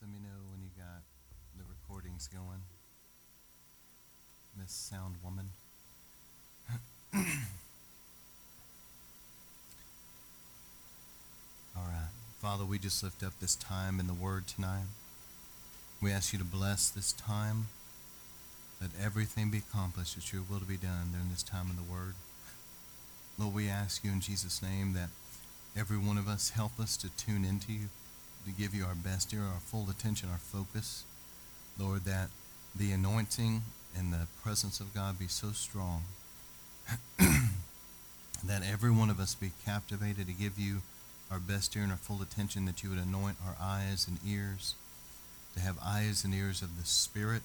Let me know when you got the recordings going. Miss Sound Woman. All right. Father, we just lift up this time in the Word tonight. We ask you to bless this time. Let everything be accomplished that your will to be done during this time in the Word. Lord, we ask you in Jesus' name that every one of us help us to tune into you, to give you our best ear, our full attention, our focus. Lord, that the anointing and the presence of God be so strong that every one of us be captivated to give you our best ear and our full attention, that you would anoint our eyes and ears, to have eyes and ears of the Spirit,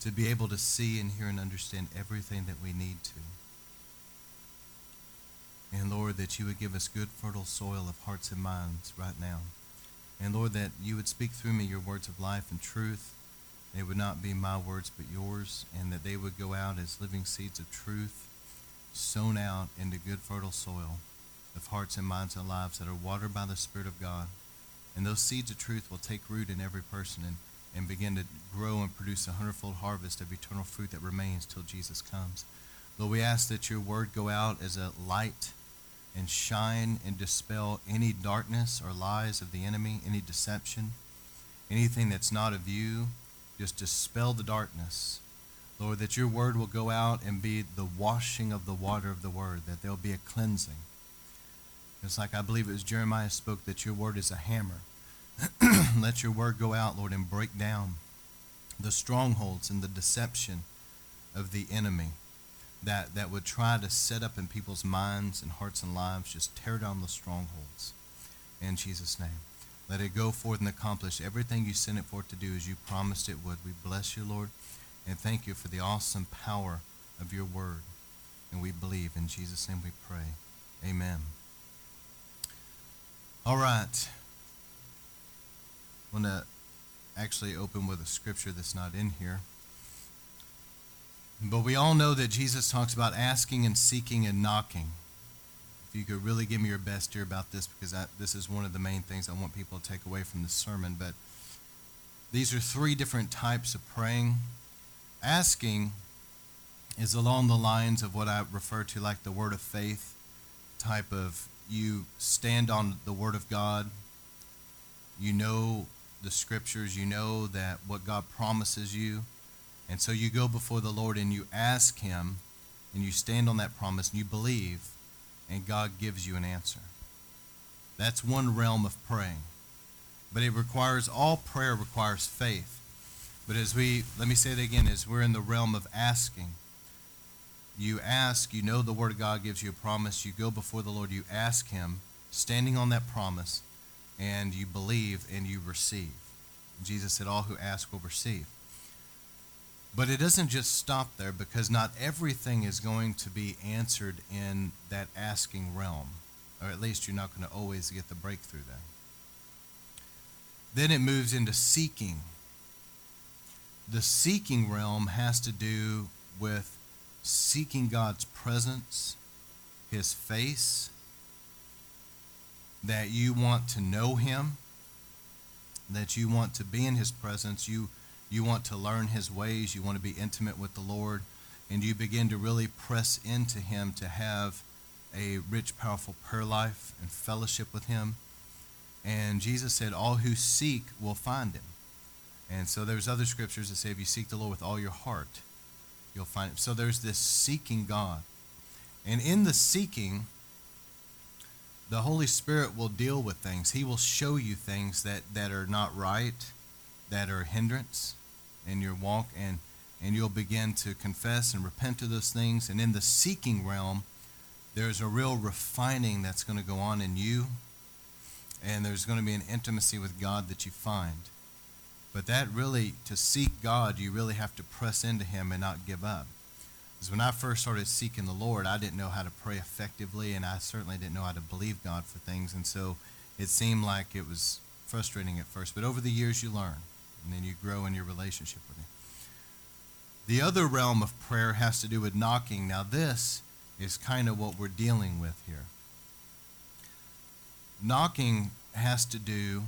to be able to see and hear and understand everything that we need to. And Lord, that you would give us good, fertile soil of hearts and minds right now. And Lord, that you would speak through me your words of life and truth. They would not be my words, but yours, and that they would go out as living seeds of truth, sown out into good, fertile soil of hearts and minds and lives that are watered by the Spirit of God. And those seeds of truth will take root in every person and, and begin to grow and produce a hundredfold harvest of eternal fruit that remains till Jesus comes. Lord, we ask that your word go out as a light and shine and dispel any darkness or lies of the enemy, any deception, anything that's not of you. Just dispel the darkness. Lord, that your word will go out and be the washing of the water of the word, that there'll be a cleansing. It's like I believe it was Jeremiah spoke that your word is a hammer. Let your word go out, Lord, and break down the strongholds and the deception of the enemy that, that would try to set up in people's minds and hearts and lives, just tear down the strongholds. In Jesus' name. Let it go forth and accomplish everything you sent it forth to do as you promised it would. We bless you, Lord, and thank you for the awesome power of your word. And we believe. In Jesus' name we pray. Amen. All right. I want to actually open with a scripture that's not in here. But we all know that Jesus talks about asking and seeking and knocking. If you could really give me your best ear about this, because I, this is one of the main things I want people to take away from this sermon. But these are three different types of praying. Asking is along the lines of what I refer to like the word of faith type of you stand on the word of God. You know the scriptures. You know that what God promises you and so you go before the Lord and you ask Him, and you stand on that promise, and you believe, and God gives you an answer. That's one realm of praying. But it requires, all prayer requires faith. But as we, let me say that again, as we're in the realm of asking, you ask, you know the Word of God gives you a promise, you go before the Lord, you ask Him, standing on that promise, and you believe and you receive. Jesus said, All who ask will receive. But it doesn't just stop there because not everything is going to be answered in that asking realm, or at least you're not going to always get the breakthrough there. Then it moves into seeking. The seeking realm has to do with seeking God's presence, His face, that you want to know Him, that you want to be in His presence. You you want to learn his ways, you want to be intimate with the Lord, and you begin to really press into him to have a rich, powerful prayer life and fellowship with him. And Jesus said, All who seek will find him. And so there's other scriptures that say, if you seek the Lord with all your heart, you'll find him. So there's this seeking God. And in the seeking, the Holy Spirit will deal with things. He will show you things that, that are not right, that are a hindrance in your walk and and you'll begin to confess and repent of those things. And in the seeking realm there's a real refining that's going to go on in you and there's going to be an intimacy with God that you find. But that really to seek God you really have to press into him and not give up. Because when I first started seeking the Lord I didn't know how to pray effectively and I certainly didn't know how to believe God for things. And so it seemed like it was frustrating at first. But over the years you learn and then you grow in your relationship with Him. The other realm of prayer has to do with knocking. Now, this is kind of what we're dealing with here. Knocking has to do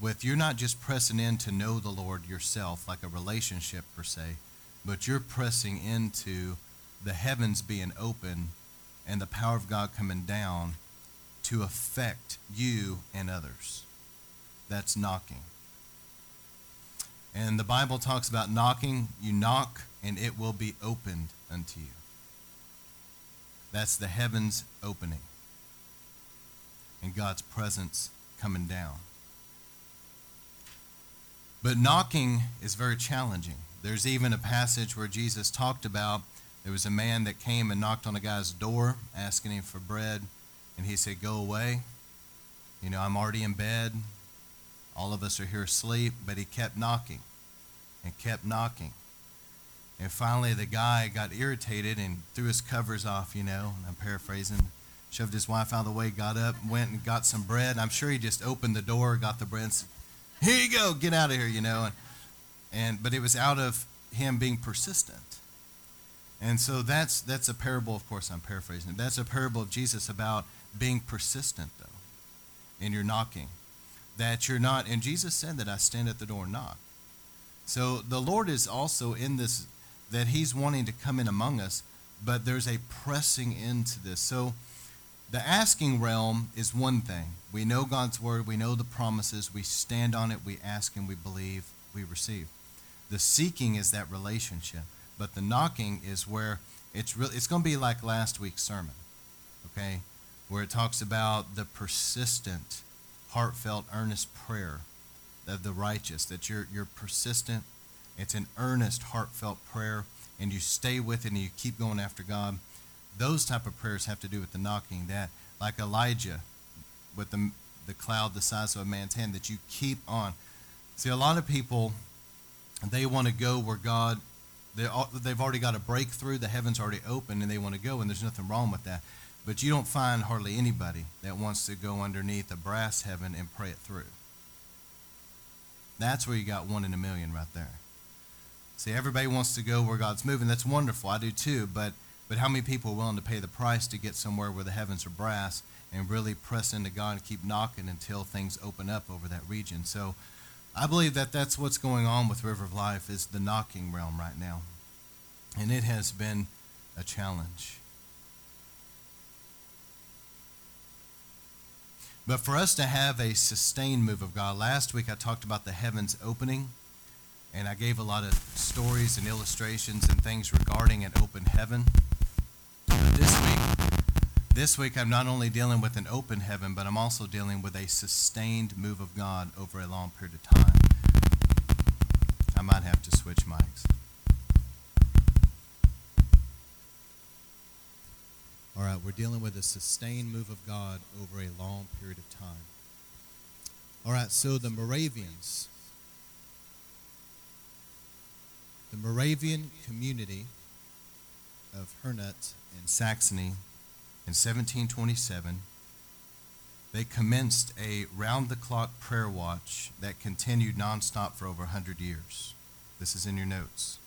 with you're not just pressing in to know the Lord yourself, like a relationship per se, but you're pressing into the heavens being open and the power of God coming down to affect you and others. That's knocking. And the Bible talks about knocking. You knock, and it will be opened unto you. That's the heavens opening and God's presence coming down. But knocking is very challenging. There's even a passage where Jesus talked about there was a man that came and knocked on a guy's door asking him for bread, and he said, Go away. You know, I'm already in bed. All of us are here asleep, but he kept knocking and kept knocking. And finally, the guy got irritated and threw his covers off, you know, I'm paraphrasing, shoved his wife out of the way, got up, went and got some bread. I'm sure he just opened the door, got the bread, and said, Here you go, get out of here, you know. And, and but it was out of him being persistent. And so that's that's a parable, of course I'm paraphrasing. That's a parable of Jesus about being persistent though in your knocking. That you're not and Jesus said that I stand at the door and knock. So the Lord is also in this that He's wanting to come in among us, but there's a pressing into this. So the asking realm is one thing. We know God's word, we know the promises, we stand on it, we ask and we believe, we receive. The seeking is that relationship, but the knocking is where it's really it's going to be like last week's sermon. Okay? Where it talks about the persistent, heartfelt, earnest prayer of the righteous, that you're you're persistent, it's an earnest, heartfelt prayer, and you stay with it and you keep going after God. Those type of prayers have to do with the knocking that like elijah with the, the cloud the size of a man's hand that you keep on. See a lot of people they want to go where god they've already got a breakthrough the heavens already open and they want to go and there's nothing wrong with that but you don't find hardly anybody that wants to go underneath a brass heaven and pray it through that's where you got one in a million right there see everybody wants to go where god's moving that's wonderful i do too but but how many people are willing to pay the price to get somewhere where the heavens are brass and really press into God and keep knocking until things open up over that region? So I believe that that's what's going on with River of Life is the knocking realm right now. And it has been a challenge. But for us to have a sustained move of God, last week I talked about the heavens opening, and I gave a lot of stories and illustrations and things regarding an open heaven. But This week, this week I'm not only dealing with an open heaven, but I'm also dealing with a sustained move of God over a long period of time. I might have to switch mics. All right, we're dealing with a sustained move of God over a long period of time. All right, so the Moravians, the Moravian community of Herrnhut in Saxony in 1727, they commenced a round the clock prayer watch that continued nonstop for over 100 years. This is in your notes.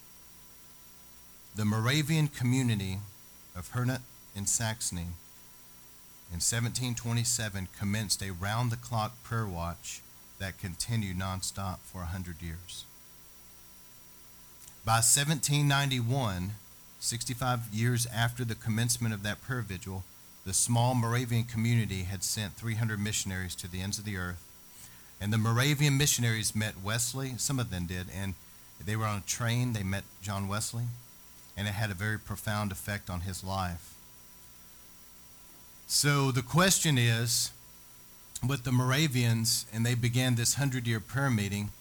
The Moravian community of Herrnhut in Saxony in 1727 commenced a round the clock prayer watch that continued nonstop for 100 years. By 1791, 65 years after the commencement of that prayer vigil, the small Moravian community had sent 300 missionaries to the ends of the earth. And the Moravian missionaries met Wesley, some of them did, and they were on a train. They met John Wesley, and it had a very profound effect on his life. So the question is with the Moravians, and they began this 100 year prayer meeting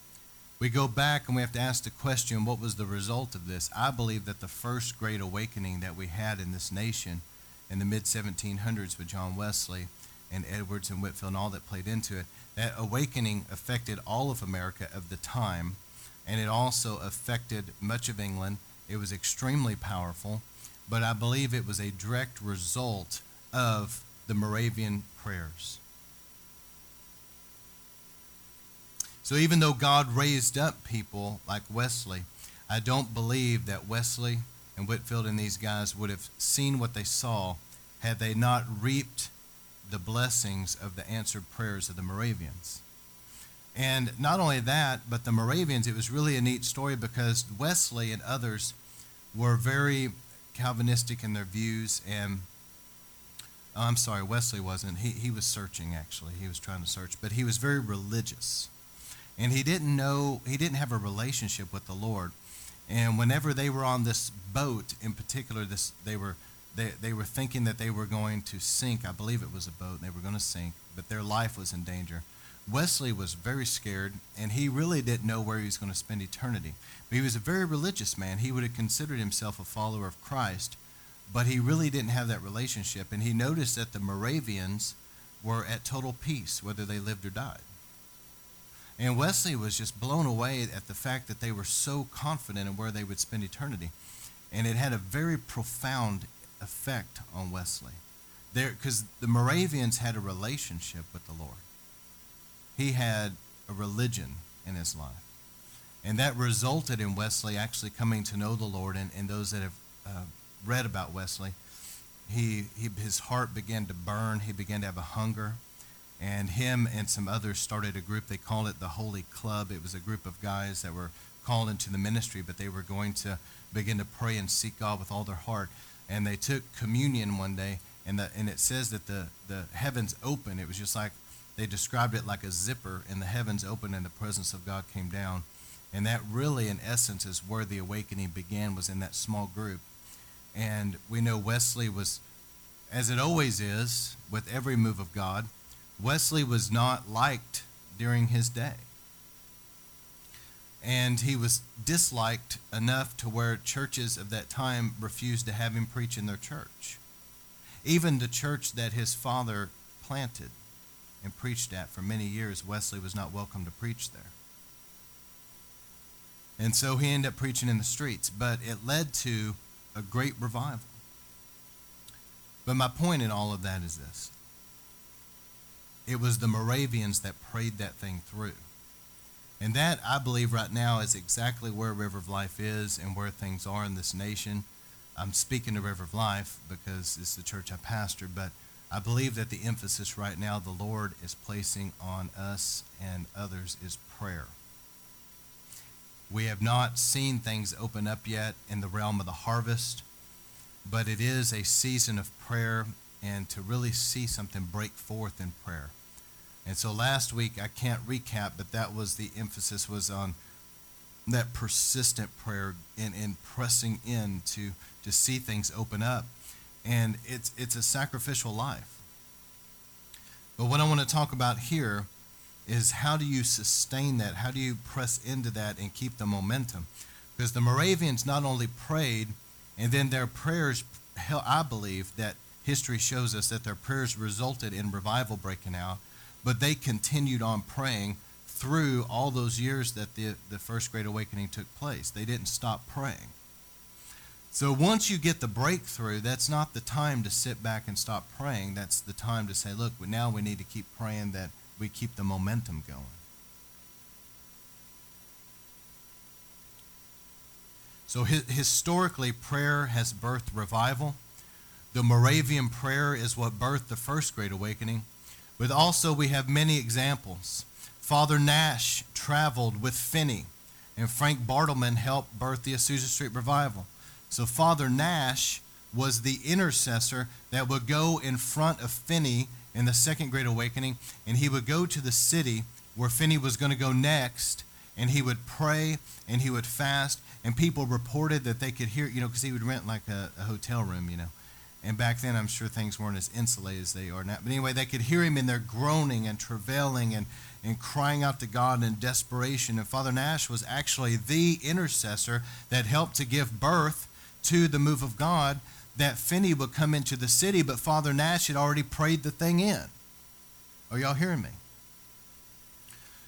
we go back and we have to ask the question what was the result of this? I believe that the first great awakening that we had in this nation in the mid 1700s with John Wesley and Edwards and Whitefield and all that played into it, that awakening affected all of America of the time, and it also affected much of England. It was extremely powerful, but I believe it was a direct result of the Moravian prayers. So even though God raised up people like Wesley, I don't believe that Wesley and Whitefield and these guys would have seen what they saw had they not reaped the blessings of the answered prayers of the Moravians. And not only that, but the Moravians, it was really a neat story because Wesley and others were very Calvinistic in their views. And oh, I'm sorry, Wesley wasn't. He, he was searching, actually. He was trying to search, but he was very religious. And he didn't know, he didn't have a relationship with the Lord. And whenever they were on this boat in particular, this they were they, they were thinking that they were going to sink. I believe it was a boat, and they were going to sink, but their life was in danger. Wesley was very scared, and he really didn't know where he was going to spend eternity. But he was a very religious man. He would have considered himself a follower of Christ, but he really didn't have that relationship. And he noticed that the Moravians were at total peace, whether they lived or died. And Wesley was just blown away at the fact that they were so confident in where they would spend eternity. And it had a very profound effect on Wesley. Because the Moravians had a relationship with the Lord. He had a religion in his life. And that resulted in Wesley actually coming to know the Lord. And, and those that have uh, read about Wesley, he, he, his heart began to burn. He began to have a hunger. And him and some others started a group. They called it the Holy Club. It was a group of guys that were called into the ministry, but they were going to begin to pray and seek God with all their heart and they took communion one day, and the, and it says that the the heavens opened. It was just like they described it like a zipper, and the heavens opened, and the presence of God came down, and that really, in essence, is where the awakening began. Was in that small group, and we know Wesley was, as it always is with every move of God, Wesley was not liked during his day and he was disliked enough to where churches of that time refused to have him preach in their church. Even the church that his father planted and preached at for many years, Wesley was not welcome to preach there. And so he ended up preaching in the streets, but it led to a great revival. But my point in all of that is this it was the Moravians that prayed that thing through. And that, I believe, right now is exactly where River of Life is and where things are in this nation. I'm speaking to River of Life because it's the church I pastor, but I believe that the emphasis right now the Lord is placing on us and others is prayer. We have not seen things open up yet in the realm of the harvest, but it is a season of prayer and to really see something break forth in prayer. And so last week, I can't recap, but that was the emphasis was on that persistent prayer and, and pressing in to, to see things open up. And it's, it's a sacrificial life. But what I want to talk about here is how do you sustain that? How do you press into that and keep the momentum? Because the Moravians not only prayed, and then their prayers, I believe that history shows us that their prayers resulted in revival breaking out but they continued on praying through all those years that the, the First Great Awakening took place. They didn't stop praying. So once you get the breakthrough, that's not the time to sit back and stop praying. That's the time to say, look, now we need to keep praying that we keep the momentum going. So historically, prayer has birthed revival. The Moravian prayer is what birthed the First Great Awakening. But also, we have many examples. Father Nash traveled with Finney, and Frank Bartleman helped birth the Azusa Street Revival. So, Father Nash was the intercessor that would go in front of Finney in the Second Great Awakening, and he would go to the city where Finney was going to go next, and he would pray and he would fast, and people reported that they could hear, you know, because he would rent like a, a hotel room, you know and back then, I'm sure things weren't as insulated as they are now. But anyway, they could hear him in there groaning and travailing and, and crying out to God in desperation. And Father Nash was actually the intercessor that helped to give birth to the move of God that Finney would come into the city, but Father Nash had already prayed the thing in. Are y'all hearing me?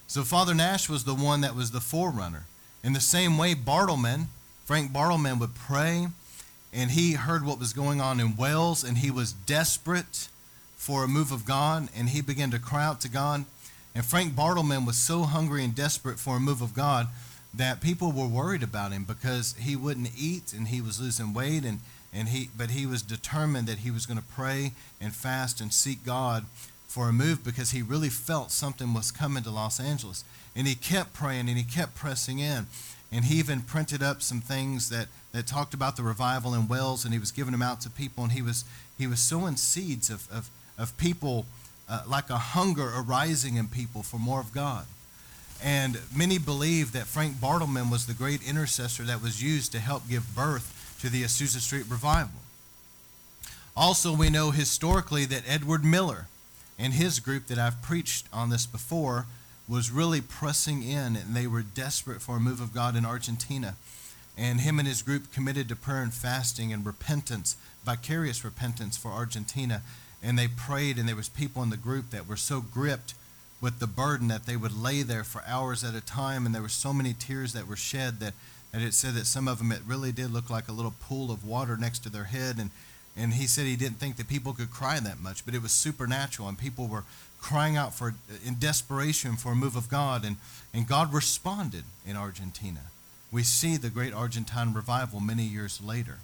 So Father Nash was the one that was the forerunner. In the same way, Bartleman, Frank Bartleman would pray and he heard what was going on in Wales, and he was desperate for a move of God, and he began to cry out to God. And Frank Bartleman was so hungry and desperate for a move of God that people were worried about him because he wouldn't eat and he was losing weight and, and he but he was determined that he was going to pray and fast and seek God for a move because he really felt something was coming to Los Angeles. And he kept praying and he kept pressing in. And he even printed up some things that, that talked about the revival in Wales and he was giving them out to people. And he was, he was sowing seeds of, of, of people uh, like a hunger arising in people for more of God. And many believe that Frank Bartleman was the great intercessor that was used to help give birth to the Azusa Street revival. Also, we know historically that Edward Miller and his group that I've preached on this before was really pressing in and they were desperate for a move of God in Argentina. And him and his group committed to prayer and fasting and repentance, vicarious repentance for Argentina. And they prayed, and there was people in the group that were so gripped with the burden that they would lay there for hours at a time, and there were so many tears that were shed that, that it said that some of them it really did look like a little pool of water next to their head. And and he said he didn't think that people could cry that much, but it was supernatural, and people were crying out for in desperation for a move of God, and, and God responded in Argentina. We see the great Argentine revival many years later.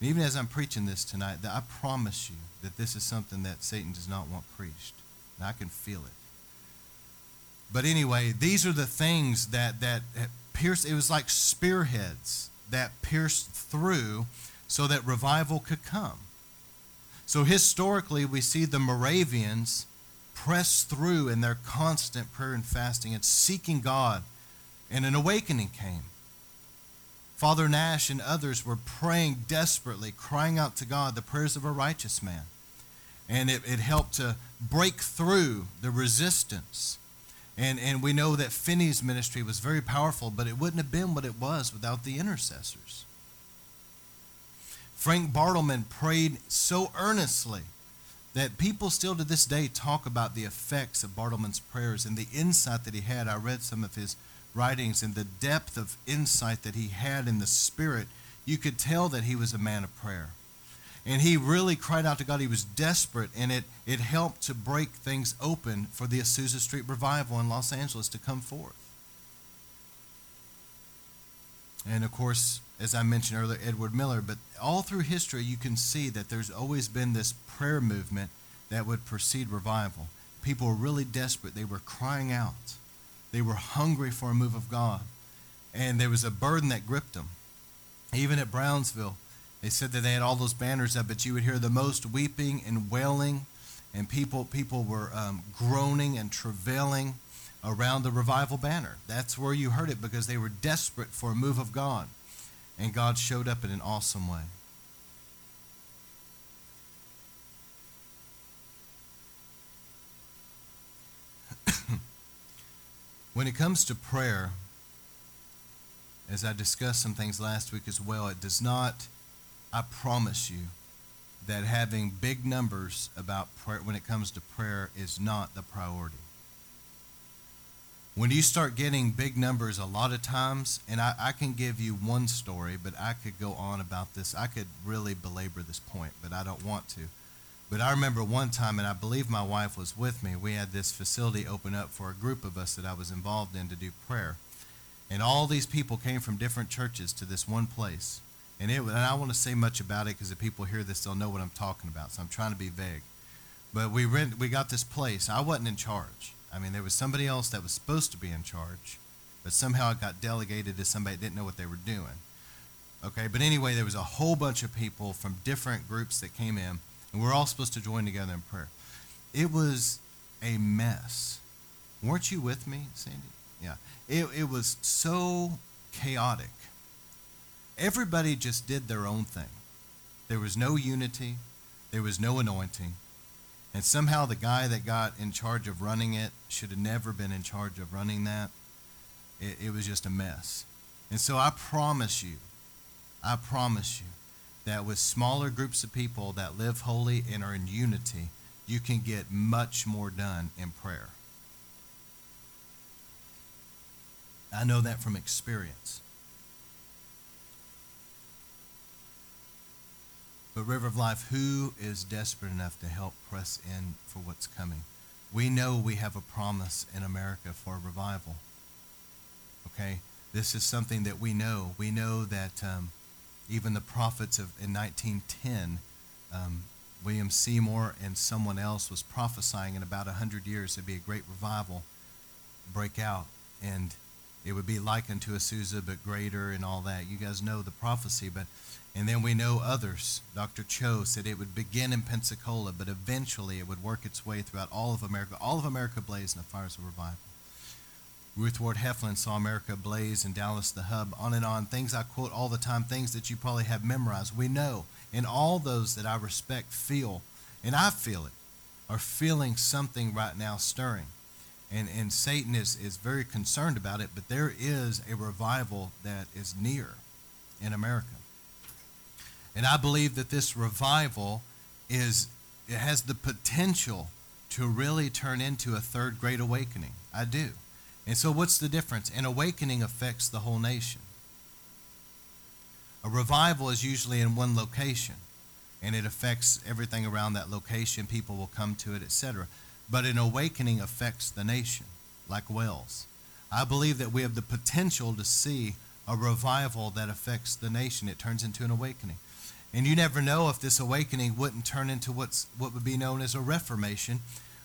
And even as I'm preaching this tonight, that I promise you that this is something that Satan does not want preached. And I can feel it. But anyway, these are the things that that pierced. It was like spearheads that pierced through so that revival could come. So historically, we see the Moravians press through in their constant prayer and fasting and seeking God, and an awakening came. Father Nash and others were praying desperately, crying out to God the prayers of a righteous man. And it, it helped to break through the resistance. And, and we know that Finney's ministry was very powerful, but it wouldn't have been what it was without the intercessors. Frank Bartleman prayed so earnestly that people still to this day talk about the effects of Bartleman's prayers and the insight that he had. I read some of his writings and the depth of insight that he had in the spirit. You could tell that he was a man of prayer. And he really cried out to God. He was desperate, and it, it helped to break things open for the Azusa Street revival in Los Angeles to come forth. And of course, as I mentioned earlier, Edward Miller. But all through history, you can see that there's always been this prayer movement that would precede revival. People were really desperate. They were crying out. They were hungry for a move of God. And there was a burden that gripped them. Even at Brownsville, they said that they had all those banners up, but you would hear the most weeping and wailing, and people, people were um, groaning and travailing around the revival banner. That's where you heard it because they were desperate for a move of God. And God showed up in an awesome way. when it comes to prayer, as I discussed some things last week as well, it does not, I promise you, that having big numbers about prayer when it comes to prayer is not the priority when you start getting big numbers a lot of times, and I, I, can give you one story, but I could go on about this. I could really belabor this point, but I don't want to. But I remember one time, and I believe my wife was with me, we had this facility open up for a group of us that I was involved in to do prayer. And all these people came from different churches to this one place. And, it, and I want to say much about it because if people hear this, they'll know what I'm talking about. So I'm trying to be vague. But we, rent, we got this place. I wasn't in charge I mean, there was somebody else that was supposed to be in charge, but somehow it got delegated to somebody that didn't know what they were doing. Okay, but anyway, there was a whole bunch of people from different groups that came in, and we're all supposed to join together in prayer. It was a mess. Weren't you with me, Sandy? Yeah. It, it was so chaotic. Everybody just did their own thing. There was no unity, there was no anointing, and somehow the guy that got in charge of running it should have never been in charge of running that. It, it was just a mess. And so I promise you, I promise you, that with smaller groups of people that live holy and are in unity, you can get much more done in prayer. I know that from experience. But River of Life, who is desperate enough to help press in for what's coming? We know we have a promise in America for revival. Okay? This is something that we know. We know that um, even the prophets of in 1910, um, William Seymour and someone else was prophesying in about a hundred years there'd be a great revival break out, and it would be like unto Azusa but greater and all that. You guys know the prophecy, but and then we know others. Dr. Cho said it would begin in Pensacola, but eventually it would work its way throughout all of America. All of America blazed in the fires of revival. Ruth Ward Heflin saw America blaze in Dallas the hub, on and on. Things I quote all the time, things that you probably have memorized. We know, and all those that I respect feel, and I feel it, are feeling something right now stirring. And, and Satan is, is very concerned about it, but there is a revival that is near in America. And I believe that this revival is it has the potential to really turn into a third great awakening. I do. And so, what's the difference? An awakening affects the whole nation. A revival is usually in one location, and it affects everything around that location. People will come to it, etc. But an awakening affects the nation, like Wales. I believe that we have the potential to see a revival that affects the nation. It turns into an awakening. And you never know if this awakening wouldn't turn into what's what would be known as a reformation,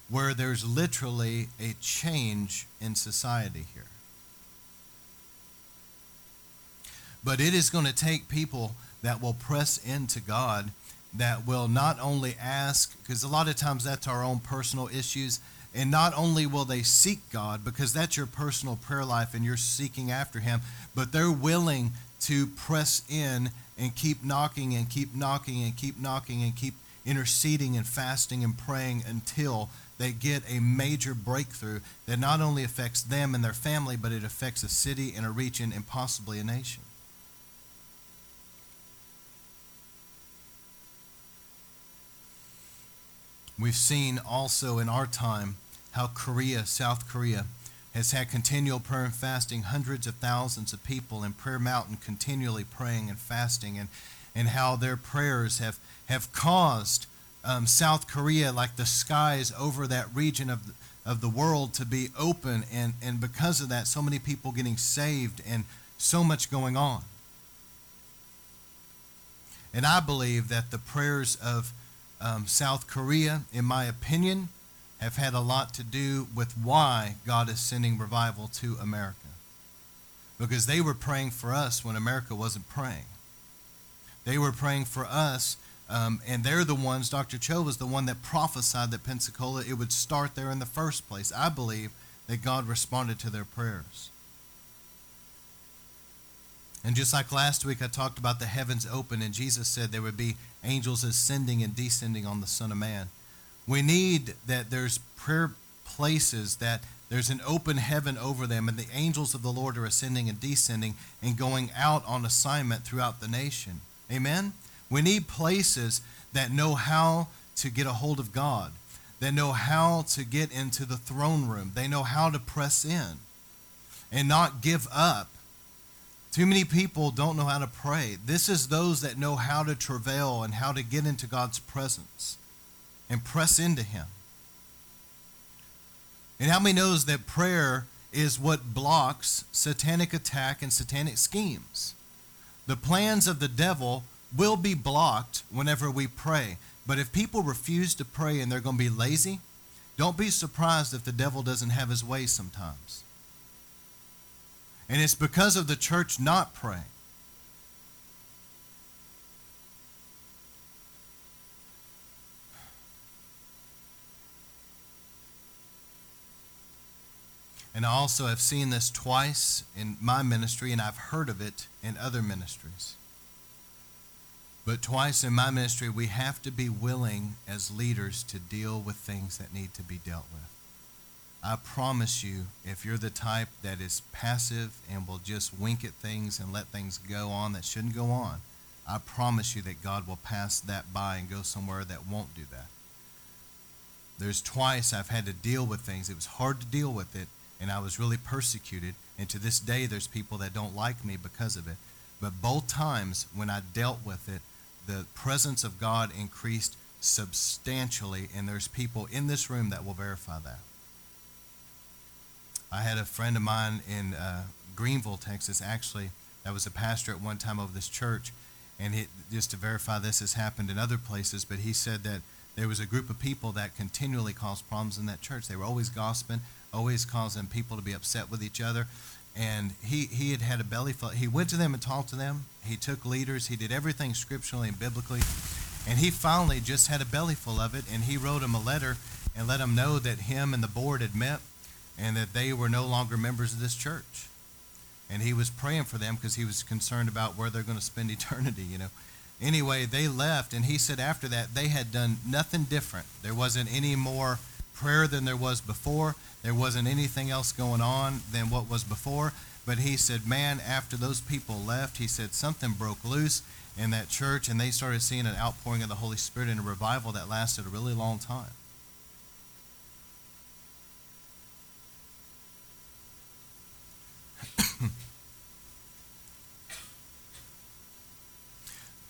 where there's literally a change in society here. But it is going to take people that will press into God, that will not only ask, because a lot of times that's our own personal issues, and not only will they seek God, because that's your personal prayer life and you're seeking after Him, but they're willing to press in and keep knocking and keep knocking and keep knocking and keep interceding and fasting and praying until they get a major breakthrough that not only affects them and their family, but it affects a city and a region and possibly a nation. We've seen also in our time how Korea, South Korea, has had continual prayer and fasting, hundreds of thousands of people in Prayer Mountain continually praying and fasting, and, and how their prayers have, have caused um, South Korea, like the skies over that region of the, of the world, to be open. And, and because of that, so many people getting saved and so much going on. And I believe that the prayers of um, South Korea, in my opinion, have had a lot to do with why God is sending revival to America. Because they were praying for us when America wasn't praying. They were praying for us um, and they're the ones, Dr. Cho was the one that prophesied that Pensacola, it would start there in the first place. I believe that God responded to their prayers. And just like last week, I talked about the heavens open, and Jesus said there would be angels ascending and descending on the Son of Man. We need that there's prayer places that there's an open heaven over them, and the angels of the Lord are ascending and descending and going out on assignment throughout the nation. Amen? We need places that know how to get a hold of God, that know how to get into the throne room, they know how to press in and not give up. Too many people don't know how to pray. This is those that know how to travail and how to get into God's presence and press into Him. And how many knows that prayer is what blocks satanic attack and satanic schemes? The plans of the devil will be blocked whenever we pray. But if people refuse to pray and they're going to be lazy, don't be surprised if the devil doesn't have his way sometimes. And it's because of the church not praying. And I also have seen this twice in my ministry, and I've heard of it in other ministries. But twice in my ministry, we have to be willing as leaders to deal with things that need to be dealt with. I promise you, if you're the type that is passive and will just wink at things and let things go on that shouldn't go on, I promise you that God will pass that by and go somewhere that won't do that. There's twice I've had to deal with things. It was hard to deal with it, and I was really persecuted. And to this day, there's people that don't like me because of it. But both times when I dealt with it, the presence of God increased substantially, and there's people in this room that will verify that. I had a friend of mine in uh, Greenville, Texas, actually, that was a pastor at one time of this church, and he, just to verify this has happened in other places, but he said that there was a group of people that continually caused problems in that church. They were always gossiping, always causing people to be upset with each other. And he, he had had a belly full. He went to them and talked to them. He took leaders. He did everything scripturally and biblically. And he finally just had a belly full of it. And he wrote them a letter and let them know that him and the board had met and that they were no longer members of this church. And he was praying for them because he was concerned about where they're going to spend eternity, you know anyway, they left, and he said after that they had done nothing different. There wasn't any more prayer than there was before. There wasn't anything else going on than what was before. But he said, man, after those people left, he said something broke loose in that church, and they started seeing an outpouring of the Holy Spirit and a revival that lasted a really long time.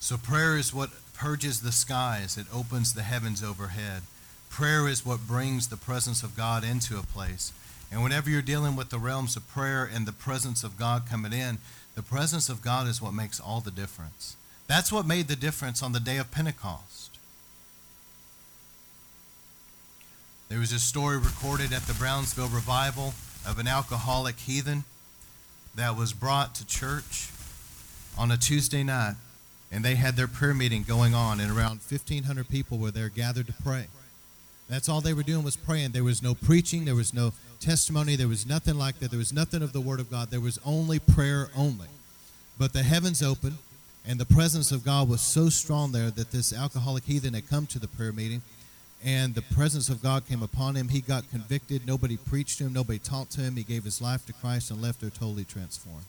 So prayer is what purges the skies, it opens the heavens overhead. Prayer is what brings the presence of God into a place. And whenever you're dealing with the realms of prayer and the presence of God coming in, the presence of God is what makes all the difference. That's what made the difference on the day of Pentecost. There was a story recorded at the Brownsville revival of an alcoholic heathen that was brought to church on a Tuesday night and they had their prayer meeting going on, and around 1,500 people were there gathered to pray. That's all they were doing was praying. There was no preaching, there was no testimony, there was nothing like that. There was nothing of the Word of God. There was only prayer only. But the heavens opened, and the presence of God was so strong there that this alcoholic heathen had come to the prayer meeting, and the presence of God came upon him. He got convicted. Nobody preached to him, nobody talked to him. He gave his life to Christ and left there totally transformed.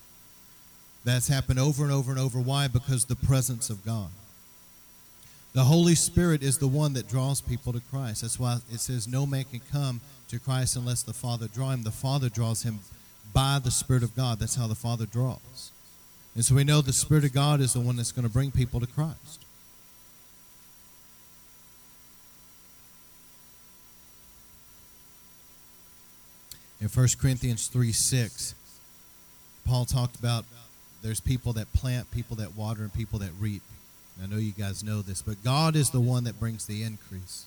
That's happened over and over and over. Why? Because the presence of God. The Holy Spirit is the one that draws people to Christ. That's why it says no man can come to Christ unless the Father draw him. The Father draws him by the Spirit of God. That's how the Father draws. And so we know the Spirit of God is the one that's going to bring people to Christ. In 1 Corinthians 3 6, Paul talked about there's people that plant, people that water, and people that reap. I know you guys know this, but God is the one that brings the increase.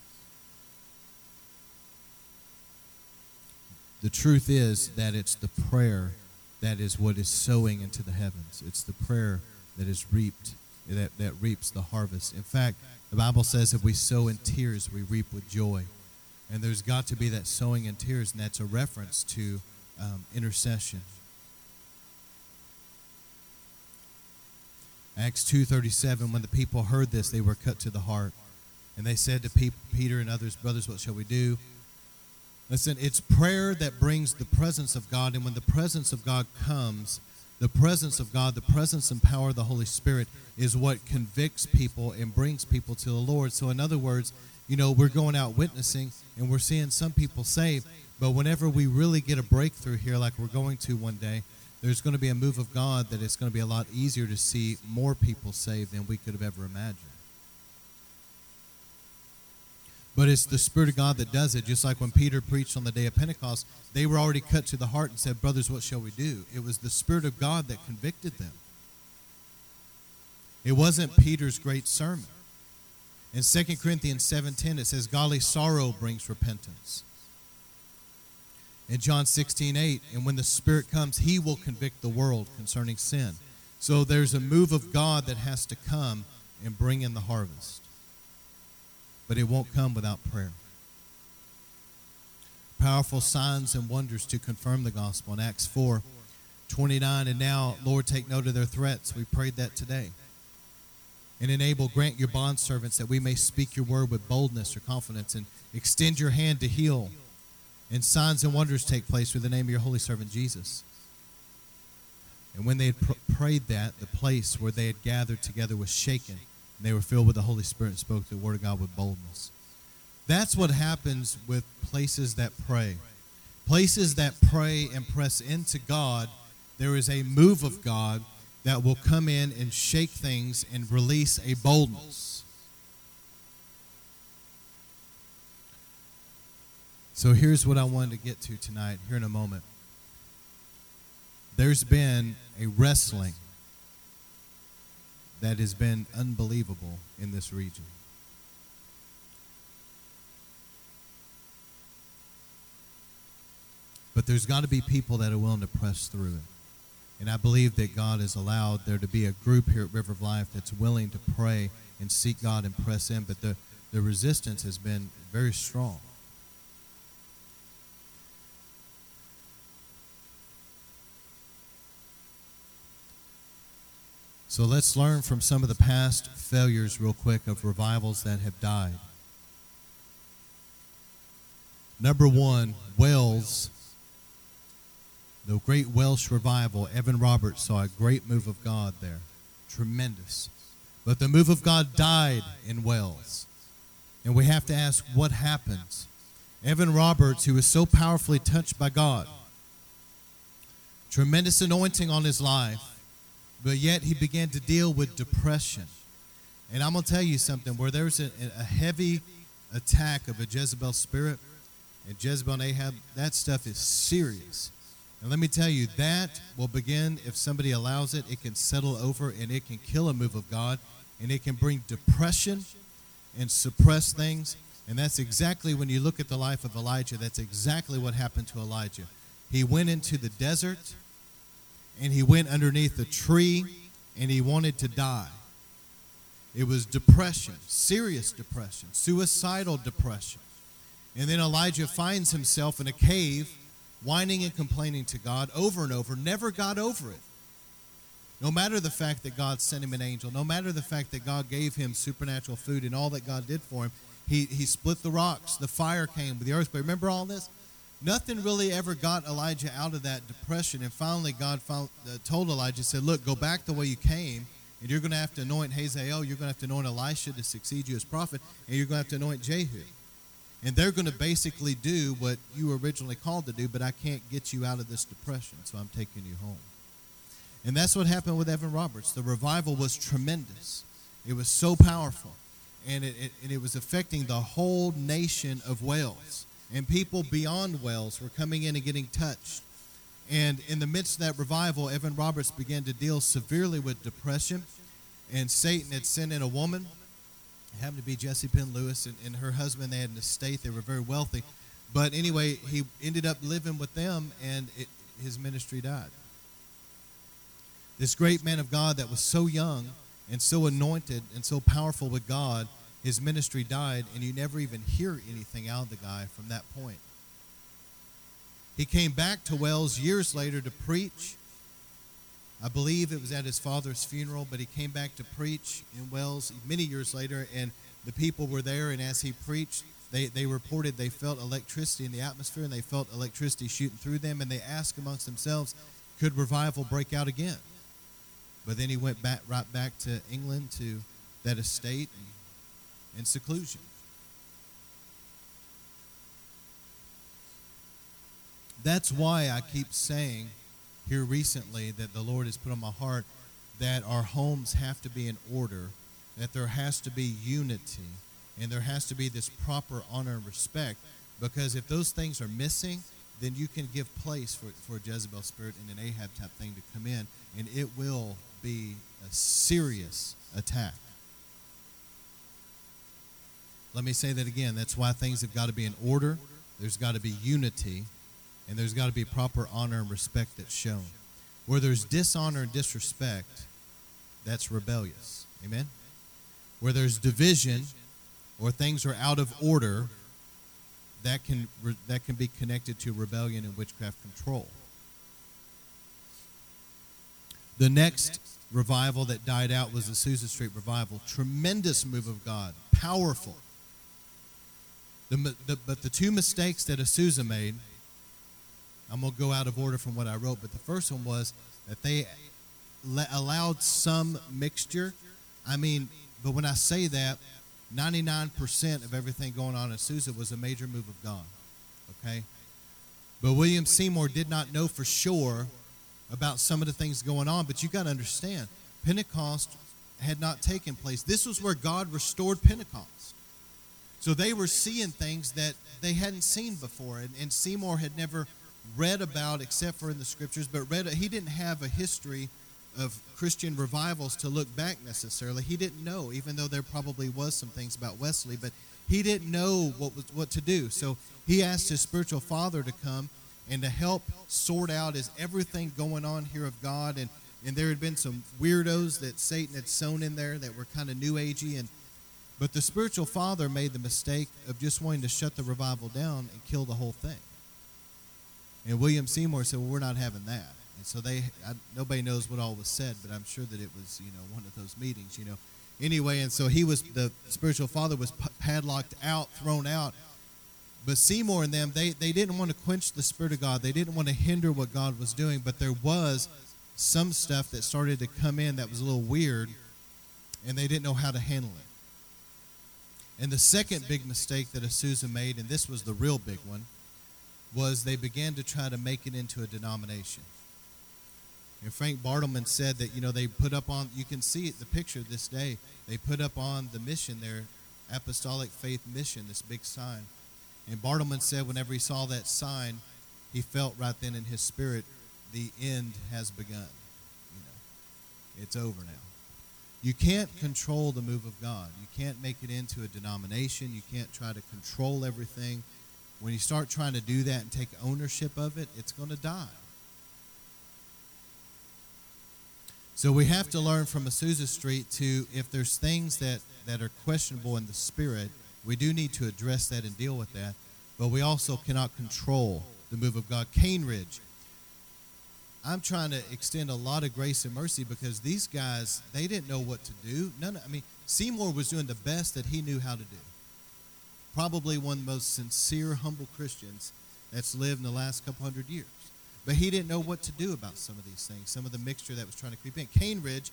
The truth is that it's the prayer that is what is sowing into the heavens. It's the prayer that is reaped, that, that reaps the harvest. In fact, the Bible says if we sow in tears, we reap with joy. And there's got to be that sowing in tears, and that's a reference to um, intercession. Acts 2:37 when the people heard this they were cut to the heart. And they said to Peter and others brothers what shall we do? Listen it's prayer that brings the presence of God. And when the presence of God comes the presence of God the presence and power of the Holy Spirit is what convicts people and brings people to the Lord. So in other words you know we're going out witnessing and we're seeing some people saved. But whenever we really get a breakthrough here like we're going to one day there's going to be a move of God that it's going to be a lot easier to see more people saved than we could have ever imagined. But it's the Spirit of God that does it. Just like when Peter preached on the day of Pentecost, they were already cut to the heart and said, Brothers, what shall we do? It was the Spirit of God that convicted them. It wasn't Peter's great sermon. In 2 Corinthians 7.10, it says, Godly sorrow brings repentance in John 16, 8, and when the Spirit comes, He will convict the world concerning sin. So there's a move of God that has to come and bring in the harvest. But it won't come without prayer. Powerful signs and wonders to confirm the gospel. In Acts 4, 29, and now, Lord, take note of their threats. We prayed that today. And enable, grant your bondservants that we may speak your word with boldness or confidence and extend your hand to heal and signs and wonders take place through the name of your holy servant Jesus. And when they had pr- prayed that, the place where they had gathered together was shaken, and they were filled with the Holy Spirit and spoke the word of God with boldness. That's what happens with places that pray. Places that pray and press into God, there is a move of God that will come in and shake things and release a boldness. So here's what I wanted to get to tonight, here in a moment. There's been a wrestling that has been unbelievable in this region. But there's got to be people that are willing to press through it. And I believe that God has allowed there to be a group here at River of Life that's willing to pray and seek God and press in. But the, the resistance has been very strong. So let's learn from some of the past failures, real quick, of revivals that have died. Number one, Wales. The great Welsh revival, Evan Roberts saw a great move of God there. Tremendous. But the move of God died in Wales. And we have to ask what happens. Evan Roberts, who was so powerfully touched by God, tremendous anointing on his life, but yet he began to deal with depression. And I'm going to tell you something where there's a, a heavy attack of a Jezebel spirit and Jezebel and Ahab, that stuff is serious. And let me tell you, that will begin, if somebody allows it, it can settle over and it can kill a move of God and it can bring depression and suppress things. And that's exactly when you look at the life of Elijah, that's exactly what happened to Elijah. He went into the desert and he went underneath a tree and he wanted to die. It was depression, serious depression, suicidal depression. And then Elijah finds himself in a cave, whining and complaining to God over and over, never got over it. No matter the fact that God sent him an angel, no matter the fact that God gave him supernatural food and all that God did for him, he, he split the rocks, the fire came the earthquake. Remember all this? Nothing really ever got Elijah out of that depression. And finally, God found, uh, told Elijah, said, Look, go back the way you came, and you're going to have to anoint Hazael, you're going to have to anoint Elisha to succeed you as prophet, and you're going to have to anoint Jehu. And they're going to basically do what you were originally called to do, but I can't get you out of this depression, so I'm taking you home. And that's what happened with Evan Roberts. The revival was tremendous, it was so powerful, and it, it, and it was affecting the whole nation of Wales and people beyond Wales were coming in and getting touched. And in the midst of that revival, Evan Roberts began to deal severely with depression. And Satan had sent in a woman, it happened to be Jessie Penn-Lewis, and, and her husband. They had an estate, they were very wealthy. But anyway, he ended up living with them, and it, his ministry died. This great man of God that was so young and so anointed and so powerful with God his ministry died, and you never even hear anything out of the guy from that point. He came back to Wales years later to preach. I believe it was at his father's funeral, but he came back to preach in Wales many years later, and the people were there, and as he preached, they, they reported they felt electricity in the atmosphere, and they felt electricity shooting through them, and they asked amongst themselves, could revival break out again? But then he went back right back to England to that estate and in seclusion. That's why I keep saying here recently that the Lord has put on my heart that our homes have to be in order, that there has to be unity, and there has to be this proper honor and respect. Because if those things are missing, then you can give place for, for Jezebel spirit and an Ahab type thing to come in, and it will be a serious attack. Let me say that again. That's why things have got to be in order. There's got to be unity, and there's got to be proper honor and respect that's shown. Where there's dishonor and disrespect, that's rebellious. Amen? Where there's division or things are out of order, that can, that can be connected to rebellion and witchcraft control. The next revival that died out was the Azusa Street revival. Tremendous move of God, powerful. The, the, but the two mistakes that Azusa made, I'm going to go out of order from what I wrote, but the first one was that they allowed some mixture. I mean, but when I say that, 99% of everything going on in Azusa was a major move of God. Okay? But William Seymour did not know for sure about some of the things going on, but you got to understand, Pentecost had not taken place. This was where God restored Pentecost. So they were seeing things that they hadn't seen before. And, and Seymour had never read about, except for in the scriptures, but read, he didn't have a history of Christian revivals to look back necessarily. He didn't know, even though there probably was some things about Wesley, but he didn't know what was what to do. So he asked his spiritual father to come and to help sort out is everything going on here of God and and there had been some weirdos that Satan had sown in there that were kind of new agey and but the spiritual father made the mistake of just wanting to shut the revival down and kill the whole thing. And William Seymour said, "Well, we're not having that." And so they, I, nobody knows what all was said, but I'm sure that it was, you know, one of those meetings, you know. Anyway, and so he was, the spiritual father was padlocked out, thrown out. But Seymour and them, they, they didn't want to quench the Spirit of God. They didn't want to hinder what God was doing, but there was some stuff that started to come in that was a little weird, and they didn't know how to handle it. And the second big mistake that Azusa made, and this was the real big one, was they began to try to make it into a denomination. And Frank Bartleman said that, you know, they put up on, you can see it, the picture this day, they put up on the mission there, Apostolic Faith Mission, this big sign. And Bartleman said whenever he saw that sign, he felt right then in his spirit, the end has begun. You know, it's over now. You can't control the move of God. You can't make it into a denomination. You can't try to control everything. When you start trying to do that and take ownership of it, it's going to die. So we have to learn from Azusa Street to if there's things that, that are questionable in the spirit, we do need to address that and deal with that. But we also cannot control the move of God. Cane Ridge. I'm trying to extend a lot of grace and mercy because these guys, they didn't know what to do. None I mean, Seymour was doing the best that he knew how to do. Probably one of the most sincere, humble Christians that's lived in the last couple hundred years. But he didn't know what to do about some of these things, some of the mixture that was trying to creep in. Cane Ridge,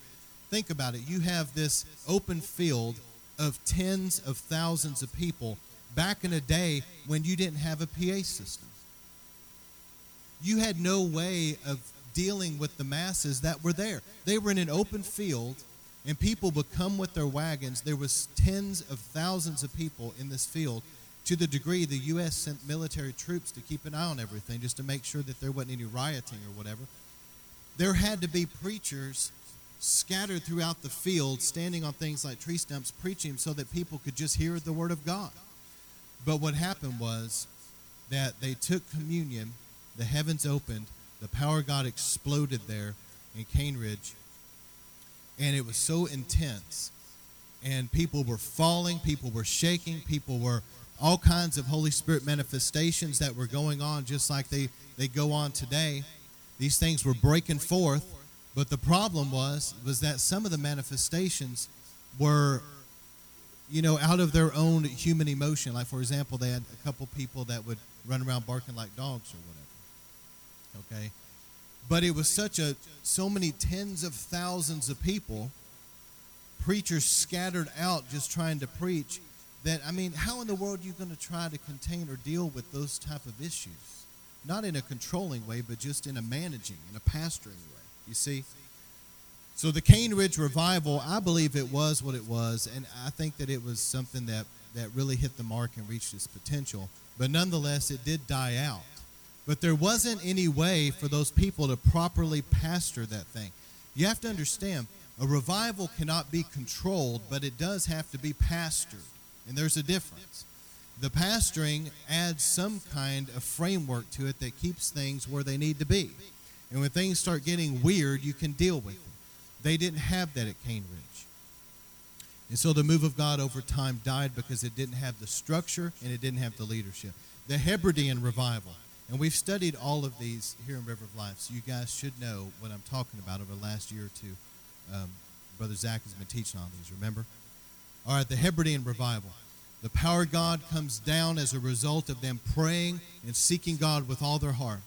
think about it. You have this open field of tens of thousands of people back in a day when you didn't have a PA system. You had no way of dealing with the masses that were there. They were in an open field and people would come with their wagons. There was tens of thousands of people in this field to the degree the U.S. sent military troops to keep an eye on everything, just to make sure that there wasn't any rioting or whatever. There had to be preachers scattered throughout the field, standing on things like tree stumps, preaching so that people could just hear the word of God. But what happened was that they took communion, the heavens opened, the power of God exploded there in Cane Ridge, and it was so intense. And people were falling, people were shaking, people were all kinds of Holy Spirit manifestations that were going on just like they, they go on today. These things were breaking forth, but the problem was was that some of the manifestations were you know out of their own human emotion. Like for example, they had a couple people that would run around barking like dogs or whatever. Okay? But it was such a so many tens of thousands of people preachers scattered out just trying to preach that I mean, how in the world are you going to try to contain or deal with those type of issues? Not in a controlling way, but just in a managing, in a pastoring way. You see? So the Cane Ridge revival, I believe it was what it was, and I think that it was something that, that really hit the mark and reached its potential. But nonetheless, it did die out. But there wasn't any way for those people to properly pastor that thing. You have to understand, a revival cannot be controlled, but it does have to be pastored. And there's a difference. The pastoring adds some kind of framework to it that keeps things where they need to be. And when things start getting weird, you can deal with it. They didn't have that at Cane Ridge. And so the move of God over time died because it didn't have the structure and it didn't have the leadership. The Hebridean revival. And we've studied all of these here in River of Life, so you guys should know what I'm talking about over the last year or two. Um, Brother Zach has been teaching on these, remember? All right, the Hebridean revival. The power of God comes down as a result of them praying and seeking God with all their heart.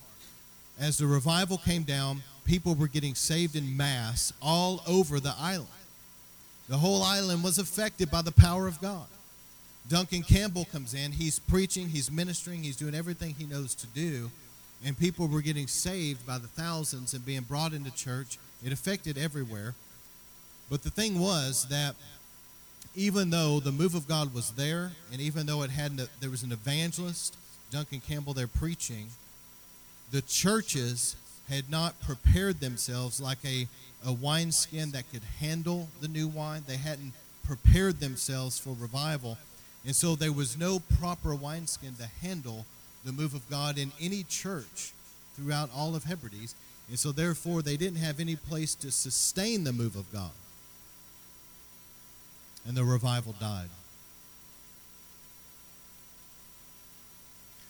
As the revival came down, people were getting saved in mass all over the island. The whole island was affected by the power of God. Duncan Campbell comes in. He's preaching, he's ministering, he's doing everything he knows to do. And people were getting saved by the thousands and being brought into church. It affected everywhere. But the thing was that even though the move of God was there, and even though it had there was an evangelist, Duncan Campbell, there preaching, the churches had not prepared themselves like a, a wineskin that could handle the new wine. They hadn't prepared themselves for revival. And so there was no proper wineskin to handle the move of God in any church throughout all of Hebrides. And so therefore they didn't have any place to sustain the move of God. And the revival died.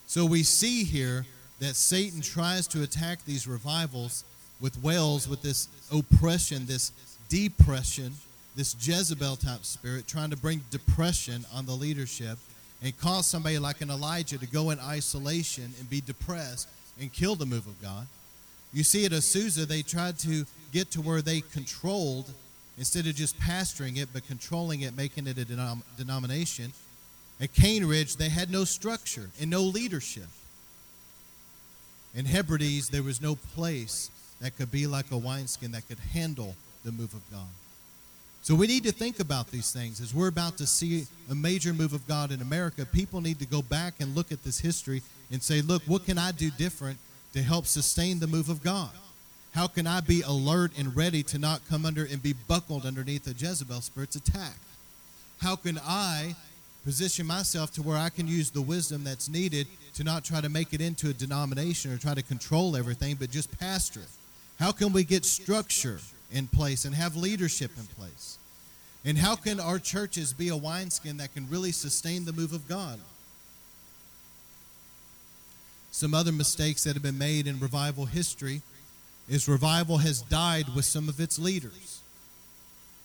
So we see here that Satan tries to attack these revivals with Wales, with this oppression, this depression, this Jezebel type spirit, trying to bring depression on the leadership and cause somebody like an Elijah to go in isolation and be depressed and kill the move of God. You see, at Azusa, they tried to get to where they controlled, instead of just pastoring it, but controlling it, making it a denom- denomination. At Cane Ridge, they had no structure and no leadership. In Hebrides, there was no place that could be like a wineskin that could handle the move of God. So we need to think about these things. As we're about to see a major move of God in America, people need to go back and look at this history and say, look, what can I do different to help sustain the move of God? How can I be alert and ready to not come under and be buckled underneath a Jezebel spirit's attack? How can I position myself to where I can use the wisdom that's needed to not try to make it into a denomination or try to control everything, but just pastor it? How can we get structure in place and have leadership in place? And how can our churches be a wineskin that can really sustain the move of God? Some other mistakes that have been made in revival history is revival has died with some of its leaders.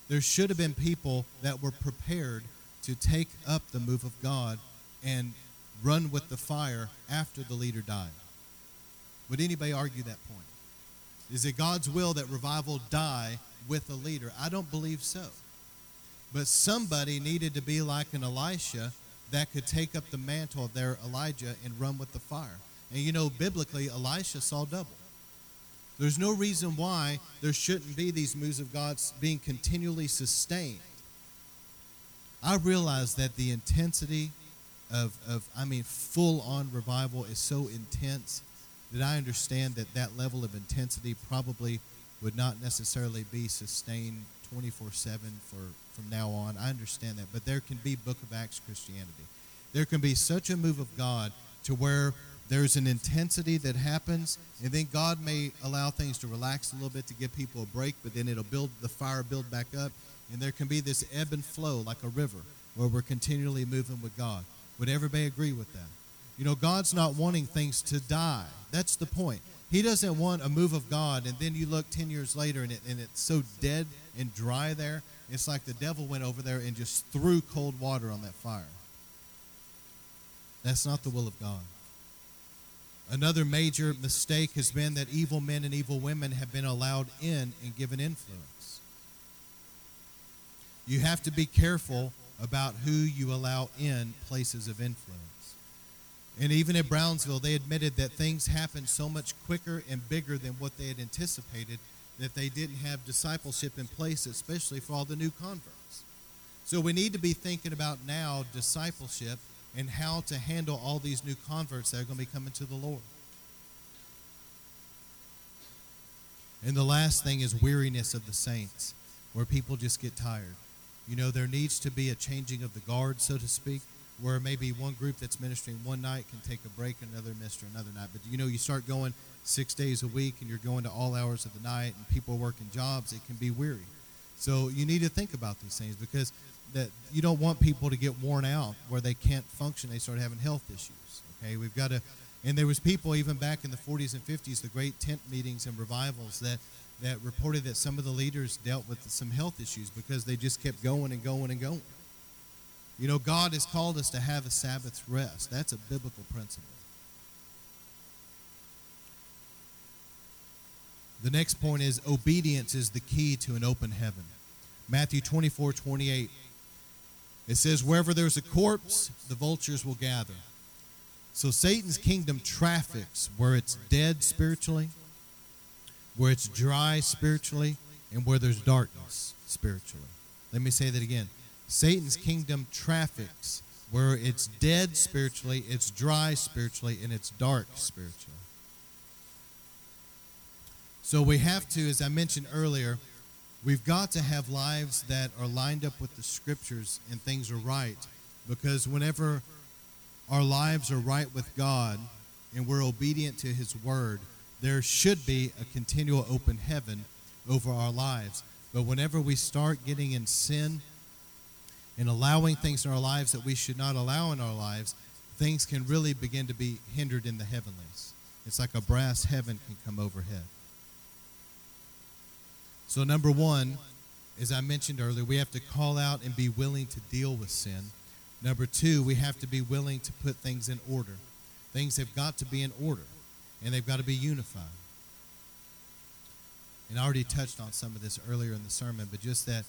There should have been people that were prepared to take up the move of God and run with the fire after the leader died. Would anybody argue that point? Is it God's will that revival die with a leader? I don't believe so. But somebody needed to be like an Elisha that could take up the mantle of their Elijah and run with the fire. And you know, biblically, Elisha saw double. There's no reason why there shouldn't be these moves of God being continually sustained. I realize that the intensity of, of I mean, full on revival is so intense that I understand that that level of intensity probably would not necessarily be sustained 24 7 for from now on. I understand that. But there can be Book of Acts Christianity. There can be such a move of God to where there's an intensity that happens, and then God may allow things to relax a little bit to give people a break, but then it'll build the fire build back up, and there can be this ebb and flow like a river where we're continually moving with God. Would everybody agree with that? You know, God's not wanting things to die. That's the point. He doesn't want a move of God, and then you look 10 years later and, it, and it's so dead and dry there. It's like the devil went over there and just threw cold water on that fire. That's not the will of God. Another major mistake has been that evil men and evil women have been allowed in and given influence. You have to be careful about who you allow in places of influence. And even at Brownsville, they admitted that things happened so much quicker and bigger than what they had anticipated that they didn't have discipleship in place, especially for all the new converts. So we need to be thinking about now discipleship and how to handle all these new converts that are going to be coming to the Lord. And the last thing is weariness of the saints, where people just get tired. You know, there needs to be a changing of the guard, so to speak, where maybe one group that's ministering one night can take a break, and another minister another night. But you know, you start going six days a week and you're going to all hours of the night and people working jobs, it can be weary. So you need to think about these things because that you don't want people to get worn out where they can't function. They start having health issues. Okay, we've got to, and there was people even back in the 40s and 50s, the great tent meetings and revivals that that reported that some of the leaders dealt with some health issues because they just kept going and going and going. You know, God has called us to have a Sabbath rest. That's a biblical principle. The next point is obedience is the key to an open heaven. Matthew 24, 28. It says, Wherever there's a corpse, the vultures will gather. So Satan's kingdom traffics where it's dead spiritually, where it's dry spiritually, and where there's darkness spiritually. Let me say that again. Satan's kingdom traffics where it's dead spiritually, it's dry spiritually, and it's dark spiritually. So we have to, as I mentioned earlier, we've got to have lives that are lined up with the scriptures and things are right. Because whenever our lives are right with God and we're obedient to His word, there should be a continual open heaven over our lives. But whenever we start getting in sin and allowing things in our lives that we should not allow in our lives, things can really begin to be hindered in the heavenlies. It's like a brass heaven can come overhead. So, number one, as I mentioned earlier, we have to call out and be willing to deal with sin. Number two, we have to be willing to put things in order. Things have got to be in order, and they've got to be unified. And I already touched on some of this earlier in the sermon, but just that,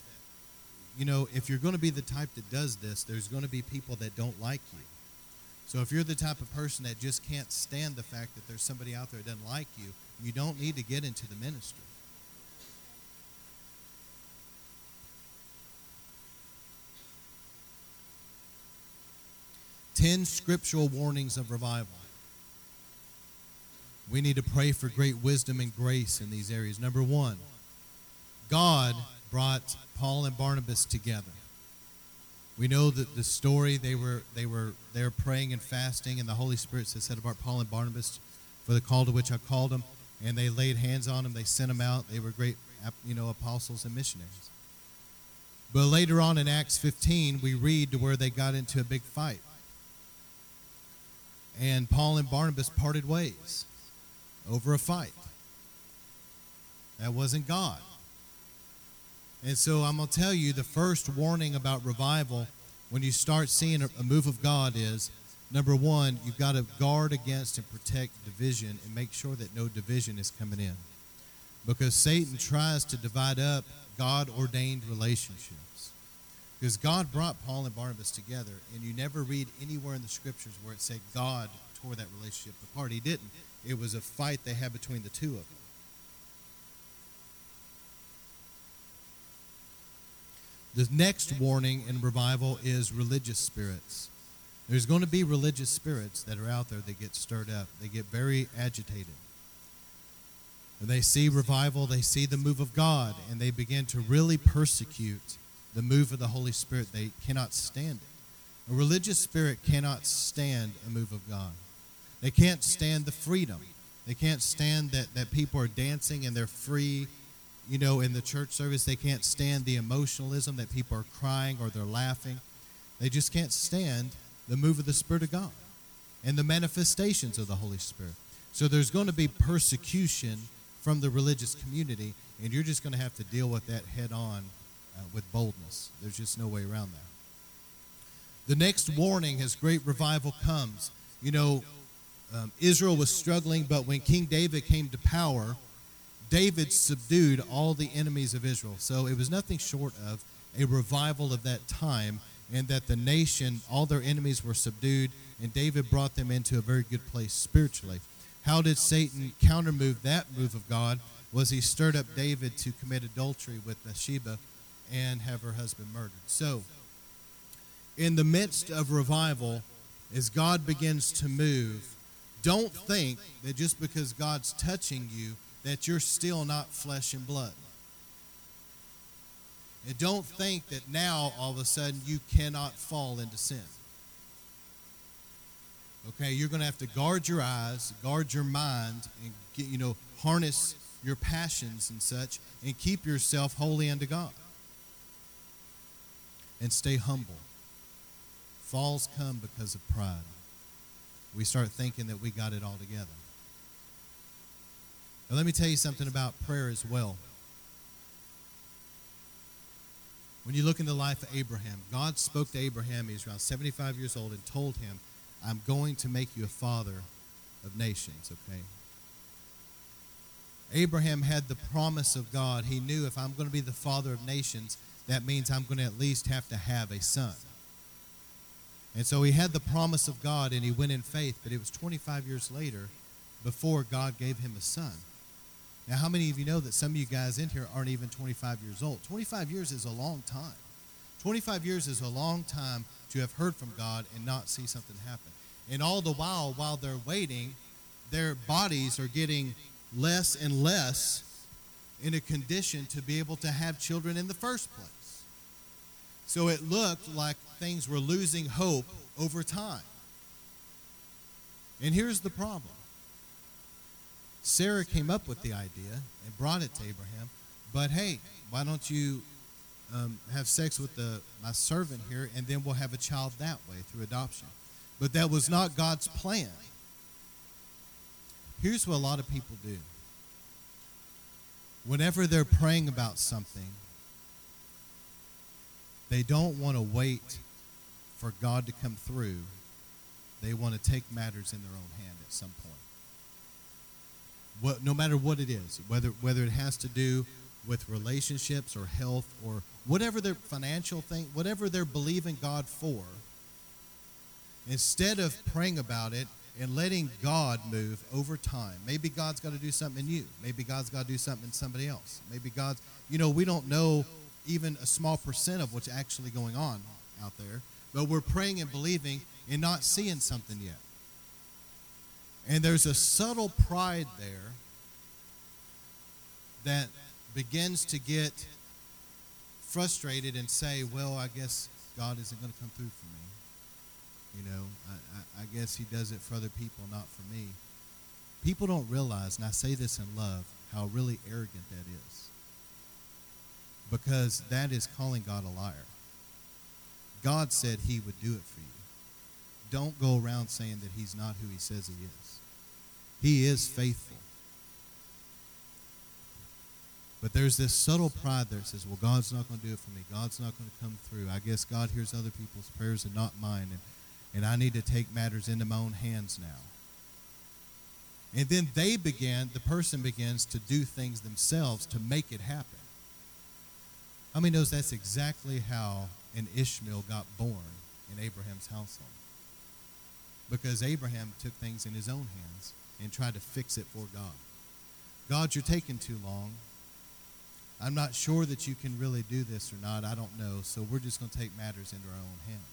you know, if you're going to be the type that does this, there's going to be people that don't like you. So if you're the type of person that just can't stand the fact that there's somebody out there that doesn't like you, you don't need to get into the ministry. Ten scriptural warnings of revival. We need to pray for great wisdom and grace in these areas. Number one, God brought Paul and Barnabas together. We know that the story they were they were they were praying and fasting, and the Holy Spirit said, "Set apart Paul and Barnabas for the call to which I called them." And they laid hands on them. They sent them out. They were great, you know, apostles and missionaries. But later on in Acts 15, we read to where they got into a big fight, and Paul and Barnabas parted ways over a fight. That wasn't God. And so I'm going to tell you the first warning about revival when you start seeing a move of God is number one, you've got to guard against and protect division and make sure that no division is coming in. Because Satan tries to divide up God ordained relationships. Because God brought Paul and Barnabas together, and you never read anywhere in the scriptures where it said God tore that relationship apart. He didn't. It was a fight they had between the two of them. The next warning in revival is religious spirits. There's going to be religious spirits that are out there that get stirred up. They get very agitated. When they see revival, they see the move of God, and they begin to really persecute the move of the Holy Spirit. They cannot stand it. A religious spirit cannot stand a move of God. They can't stand the freedom. They can't stand that, that people are dancing and they're free, you know, in the church service. They can't stand the emotionalism that people are crying or they're laughing. They just can't stand the move of the Spirit of God and the manifestations of the Holy Spirit. So there's going to be persecution from the religious community, and you're just going to have to deal with that head on uh, with boldness. There's just no way around that. The next warning as great revival comes, you know, um, Israel was struggling, but when King David came to power, David subdued all the enemies of Israel. So it was nothing short of a revival of that time, and that the nation, all their enemies were subdued, and David brought them into a very good place spiritually. How did Satan countermove that move of God? Was he stirred up David to commit adultery with Bathsheba and have her husband murdered? So, in the midst of revival, as God begins to move, don't think that just because God's touching you, that you're still not flesh and blood. And don't think that now all of a sudden you cannot fall into sin. Okay, you're going to have to guard your eyes, guard your mind, and get, you know, harness your passions and such, and keep yourself holy unto God. And stay humble. Falls come because of pride we start thinking that we got it all together. Now, let me tell you something about prayer as well. When you look in the life of Abraham, God spoke to Abraham. He's around 75 years old and told him, I'm going to make you a father of nations, okay? Abraham had the promise of God. He knew if I'm going to be the father of nations, that means I'm going to at least have to have a son. And so he had the promise of God and he went in faith, but it was 25 years later before God gave him a son. Now, how many of you know that some of you guys in here aren't even 25 years old? 25 years is a long time. 25 years is a long time to have heard from God and not see something happen. And all the while, while they're waiting, their bodies are getting less and less in a condition to be able to have children in the first place. So it looked like things were losing hope over time. And here's the problem Sarah came up with the idea and brought it to Abraham, but hey, why don't you um, have sex with the, my servant here and then we'll have a child that way through adoption? But that was not God's plan. Here's what a lot of people do whenever they're praying about something, they don't want to wait for God to come through. They want to take matters in their own hand at some point. What, no matter what it is, whether whether it has to do with relationships or health or whatever their financial thing, whatever they're believing God for, instead of praying about it and letting God move over time. Maybe God's got to do something in you. Maybe God's got to do something in somebody else. Maybe God's, you know, we don't know even a small percent of what's actually going on out there, but we're praying and believing and not seeing something yet. And there's a subtle pride there that begins to get frustrated and say, well, I guess God isn't going to come through for me. You know, I, I, I guess he does it for other people, not for me. People don't realize, and I say this in love, how really arrogant that is. Because that is calling God a liar. God said he would do it for you. Don't go around saying that he's not who he says he is. He is faithful. But there's this subtle pride there that says, well, God's not going to do it for me. God's not going to come through. I guess God hears other people's prayers and not mine. And and I need to take matters into my own hands now. And then they begin, the person begins to do things themselves to make it happen. How many knows that's exactly how an Ishmael got born in Abraham's household? Because Abraham took things in his own hands and tried to fix it for God. God, you're taking too long. I'm not sure that you can really do this or not. I don't know. So we're just going to take matters into our own hands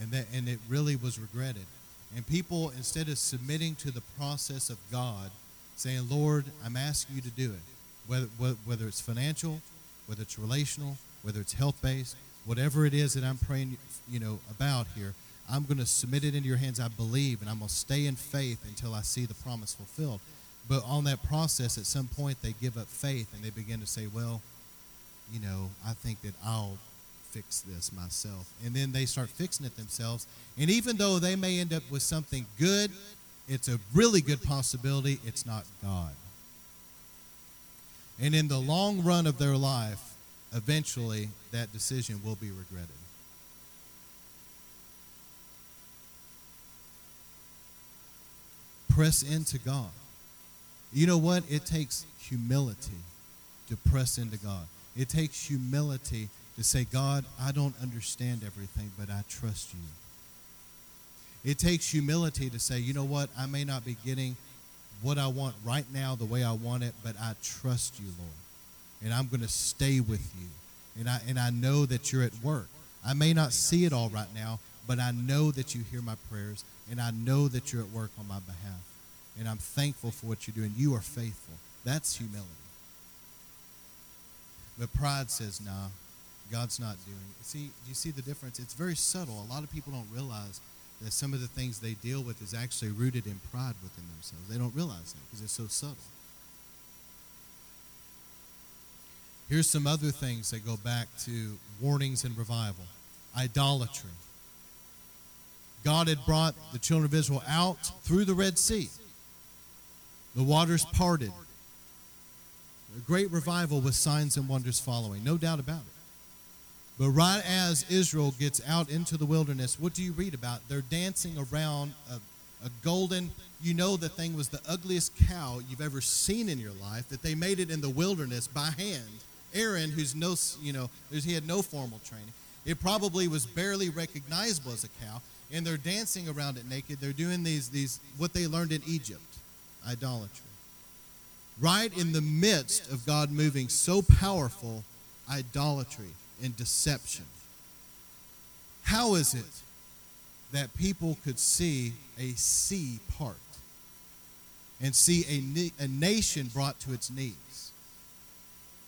and that and it really was regretted. And people, instead of submitting to the process of God, saying, "Lord, I'm asking you to do it," whether whether it's financial, whether it's relational, whether it's health based, whatever it is that I'm praying, you know, about here, I'm going to submit it into your hands. I believe, and I'm going to stay in faith until I see the promise fulfilled. But on that process, at some point, they give up faith and they begin to say, "Well, you know, I think that I'll fix this myself. And then they start fixing it themselves. And even though they may end up with something good, it's a really good possibility it's not God. And in the long run of their life, eventually that decision will be regretted. Press into God. You know what? It takes humility to press into God. It takes humility to say, God, I don't understand everything, but I trust you. It takes humility to say, you know what, I may not be getting what I want right now the way I want it, but I trust you, Lord. And I'm going to stay with you. And I, and I know that you're at work. I may not see it all right now, but I know that you hear my prayers, and I know that you're at work on my behalf. And I'm thankful for what you're doing. You are faithful. That's humility. But pride says, nah, God's not doing. It. See, you see the difference? It's very subtle. A lot of people don't realize that some of the things they deal with is actually rooted in pride within themselves. They don't realize that because it's so subtle. Here's some other things that go back to warnings and revival idolatry. God had brought the children of Israel out through the Red Sea. The waters parted. A great revival with signs and wonders following, no doubt about it. But right as Israel gets out into the wilderness, what do you read about? They're dancing around a, a, golden, you know, the thing was the ugliest cow you've ever seen in your life, that they made it in the wilderness by hand. Aaron, who's no, you know, he had no formal training, it probably was barely recognizable as a cow, and they're dancing around it naked. They're doing these, these what they learned in Egypt, idolatry. Right in the midst of God moving so powerful, idolatry and deception. How is it that people could see a sea part and see a, a nation brought to its knees?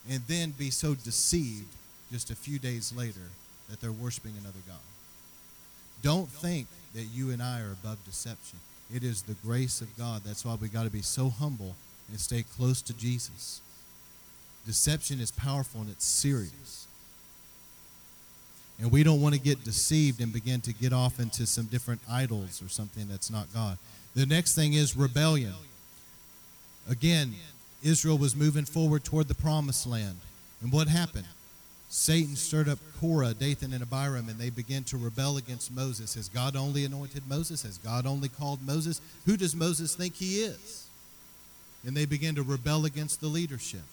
and then be so deceived just a few days later that they're worshiping another God. Don't think that you and I are above deception. It is the grace of God. That's why we got to be so humble and stay close to Jesus. Deception is powerful and it's serious. And we don't want to get deceived and begin to get off into some different idols or something that's not God. The next thing is rebellion. Again, Israel was moving forward toward the promised land. And what happened? Satan stirred up Korah, Dathan, and Abiram, and they began to rebel against Moses. Has God only anointed Moses? Has God only called Moses? Who does Moses think he is? And they began to rebel against the leadership.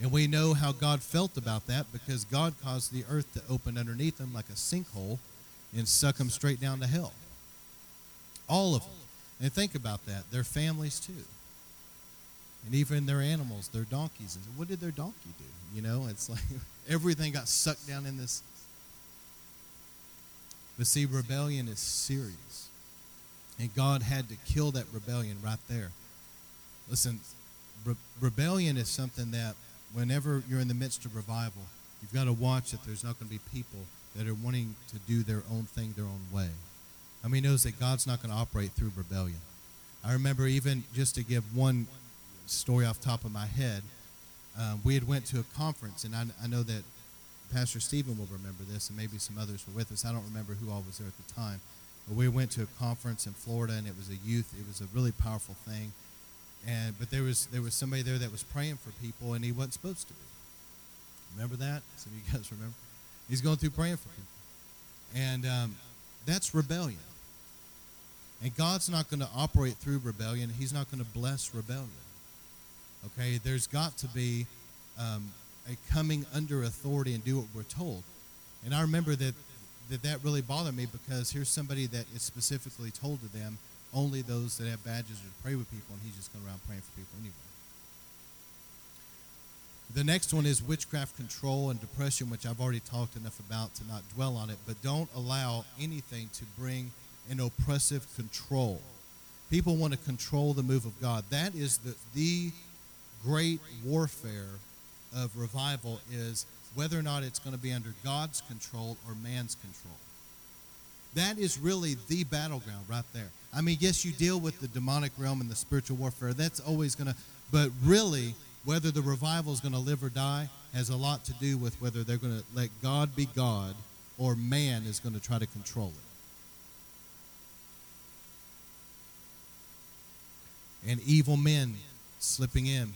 And we know how God felt about that because God caused the earth to open underneath them like a sinkhole and suck them straight down to hell. All of them. And think about that. Their families, too and even their animals, their donkeys. What did their donkey do? You know, it's like everything got sucked down in this. But see, rebellion is serious. And God had to kill that rebellion right there. Listen, re- rebellion is something that whenever you're in the midst of revival, you've got to watch that there's not going to be people that are wanting to do their own thing their own way. I mean, knows that God's not going to operate through rebellion. I remember even just to give one story off the top of my head. Um, we had went to a conference, and I, I know that Pastor Stephen will remember this, and maybe some others were with us. I don't remember who all was there at the time. But we went to a conference in Florida, and it was a youth. It was a really powerful thing. And but there was there was somebody there that was praying for people, and he wasn't supposed to be. Remember that? Some of you guys remember? He's going through praying for people, and um, that's rebellion. And God's not going to operate through rebellion. He's not going to bless rebellion. Okay, there's got to be um, a coming under authority and do what we're told. And I remember that, that that really bothered me because here's somebody that is specifically told to them only those that have badges are to pray with people, and he's just going around praying for people anyway. The next one is witchcraft control and depression, which I've already talked enough about to not dwell on it, but don't allow anything to bring an oppressive control. People want to control the move of God. That is the, the great warfare of revival is whether or not it's going to be under God's control or man's control. That is really the battleground right there. I mean, yes, you deal with the demonic realm and the spiritual warfare. That's always going to, but really, whether the revival is going to live or die has a lot to do with whether they're going to let God be God or man is going to try to control it. And evil men slipping in